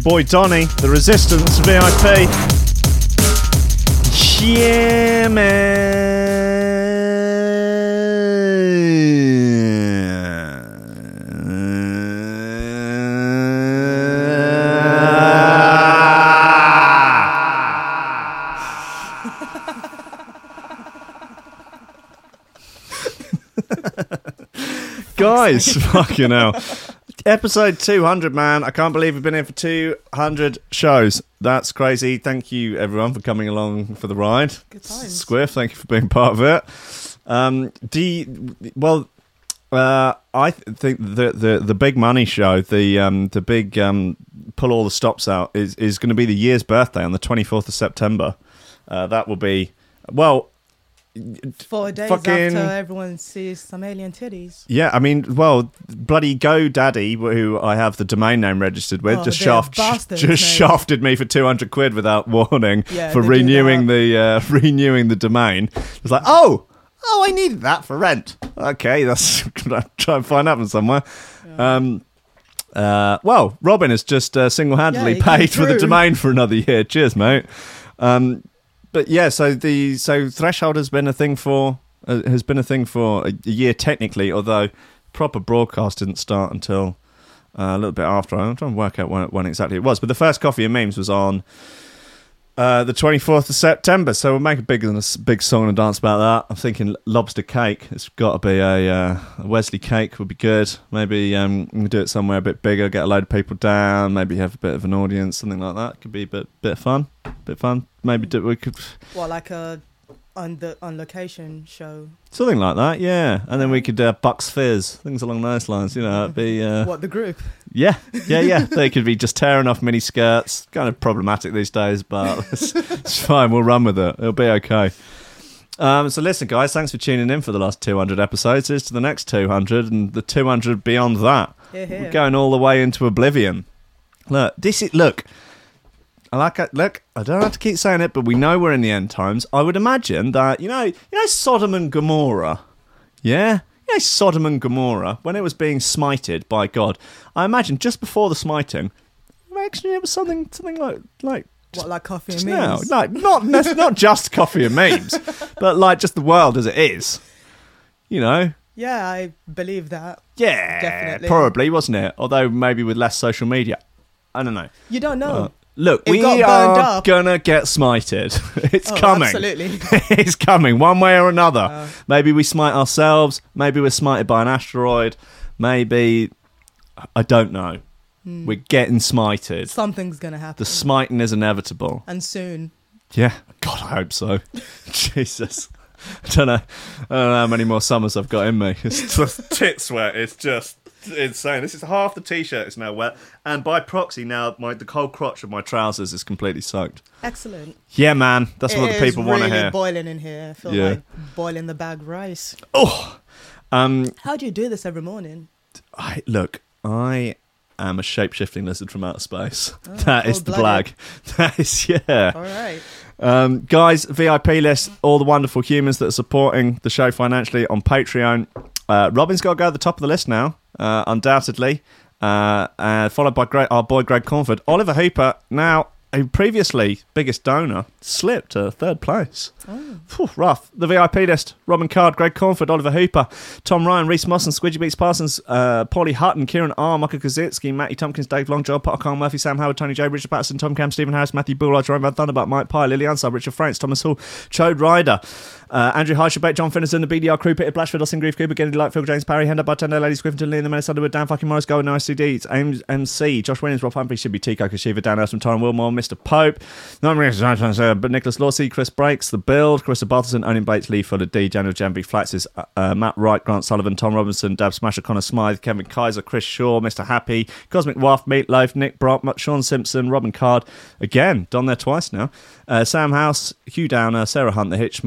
Boy Donny, the Resistance VIP. Yeah, man. Guys, fucking hell. Episode 200, man. I can't believe we've been here for 200 shows. That's crazy. Thank you, everyone, for coming along for the ride. Good times. Squiff, thank you for being part of it. Um, do you, well, uh, I th- think the, the the big money show, the um, the big um, pull all the stops out, is is going to be the year's birthday on the 24th of September. Uh, that will be well. Four days Fucking- after everyone sees some alien titties. Yeah, I mean, well, bloody GoDaddy, who I have the domain name registered with, Oh, just shaft, bastards, just mate. shafted me for two hundred quid without warning Yeah, for renewing the uh, renewing the domain. It's like, oh, oh, I needed that for rent. Okay, that's gonna try and find out from somewhere. Um, uh, well, Robin has just uh, single-handedly Yeah, paid for the domain for another year. Cheers, mate. Um, but yeah, so the so threshold has been a thing for uh, has been a thing for a, a year technically, although proper broadcast didn't start until uh, a little bit after. I'm trying to work out when, when exactly it was, but the first coffee and memes was on uh, the 24th of September. So we'll make a big a big song and dance about that. I'm thinking lobster cake. It's got to be a, uh, a Wesley cake would be good. Maybe um, do it somewhere a bit bigger, get a load of people down. Maybe have a bit of an audience, something like that. Could be a bit bit of fun, bit fun. Maybe do, we could Well, like a on the on location show. something like that. Yeah, and then we could uh, Bucks Fizz, things along those lines. You know, it'd be. Uh, What the group? Yeah, yeah, yeah. they could be just tearing off mini skirts. Kind of problematic these days, but it's, it's fine. We'll run with it. It'll be okay. Um, so listen, guys, thanks for tuning in for the last 200 episodes. Here's to the next 200 and the 200 beyond that. We're going all the way into oblivion. Look, this is look. I like it. Look, I don't have to keep saying it, but we know we're in the end times. I would imagine that you know, you know, Sodom and Gomorrah. Yeah, you know, Sodom and Gomorrah when it was being smited by God. I imagine just before the smiting, actually, it was something, something like like What like coffee and memes? no, not not not just coffee and memes, but like just the world as it is. You know, Yeah, I believe that. yeah, Definitely. probably wasn't it? Although maybe with less social media. I don't know. You don't know. Look, It we are up. gonna get smited. it's Oh, coming. absolutely. it's coming, one way or another. Uh. maybe we smite ourselves. Maybe we're smited by an asteroid. Maybe I don't know. Hmm. We're getting smited. Something's gonna happen. The smiting is inevitable. and soon. Yeah. God, I hope so. Jesus. I don't know. I don't know how many more summers I've got in me. It's just tit sweat. It's just insane. This is half the t-shirt is now wet, and by proxy now my the whole crotch of my trousers is completely soaked. Excellent. Yeah, man. That's what It the is people want to really hear. boiling in here. I feel Yeah. like boiling the bag rice. oh. Um. How do you do this every morning? I look. I am a shape-shifting lizard from outer space. that is the blag. That is yeah. All right. Um, guys, VIP list, all the wonderful humans that are supporting the show financially on Patreon. Uh, Robin's got to go at the top of the list now, uh, undoubtedly. Uh, uh, followed by Greg, our boy Greg Cornford. Oliver Hooper, now a previously biggest donor, slipped to third place. Phew, rough. The VIP list Robin Card, Greg Cornford, Oliver Hooper, Tom Ryan, Reese Moss, Squidgy Beats Parsons, uh, Paulie Hutton, Kieran R, Michael Kazitsky, Matty Tompkins, Dave Long, Joel Potter, Carl Murphy, Sam Howard, Tony J, Richard Patterson, Tom Cam, Stephen Harris, Matthew Bullard, Jerome Van Thunderbutt, Mike Pye, Lily Ansar, Richard Franks, Thomas Hall, Chode Ryder, uh, Andrew Highshabate, John Finnerson, the BDR crew, Peter Blashford, Austin Grief, Cooper, Kennedy Lightfield, James Parry, Hender Bartender, Ladies Griffin, Lee, and the Menace Underwood, Dan fucking Morris, Golden ICD, Ames MC, Josh Williams, Rob Humphrey, should be Tico, Kashiva, Dan from Tyron Wilmore, Mr. Pope, not but Nicholas Lawsey, Chris Breaks, The Build, Carissa Bartleson, Owen Bates, Lee Fuller, D, Daniel Jambi, Flaxes, uh, uh, Matt Wright, Grant Sullivan, Tom Robinson, Dab Smasher, Connor Smythe, Kevin Kaiser, Chris Shaw, Mr. Happy, Cosmic Waft, Meatloaf, Nick Brock, Sean Simpson, Robin Card, again, done there twice now, uh, Sam House, Hugh Downer, Sarah Hunt, The Hitch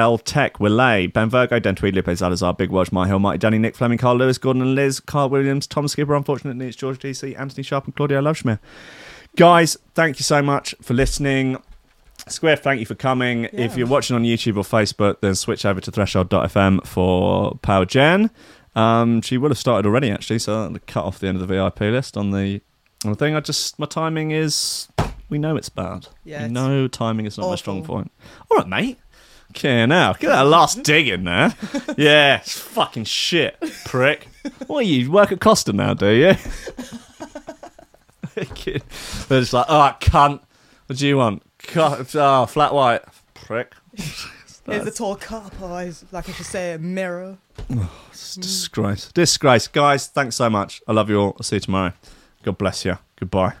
Muffs, L Tech, Willay, Ben Virgo, Den Tweedley, Lipe Zalazar, Big Welsh, My Hill, Mighty Danny, Nick Fleming, Carl Lewis, Gordon and Liz, Carl Williams, Tom Skipper, unfortunately it's George DC, Anthony Sharp, and Claudia Lovesmith. Guys, thank you so much for listening. Square, thank you for coming. If you're watching on YouTube or Facebook, then switch over to threshold.fm for Power Jen. Um, she will have started already, actually, so I'll cut off the end of the VIP list on the, on the thing. I just, my timing is, we know it's bad. Yeah, we know timing is not my strong point. All right, mate. Okay, now, get that last dig in there. Yeah, it's fucking shit, prick. What, you work at Costa now, do you? They're just like, oh, cunt. What do you want? Cut, oh, ah, flat white. Prick. Here's a tall cup, or like I should say, a mirror. It's disgrace. Disgrace. Guys, thanks so much. I love you all. I'll see you tomorrow. God bless you. Goodbye.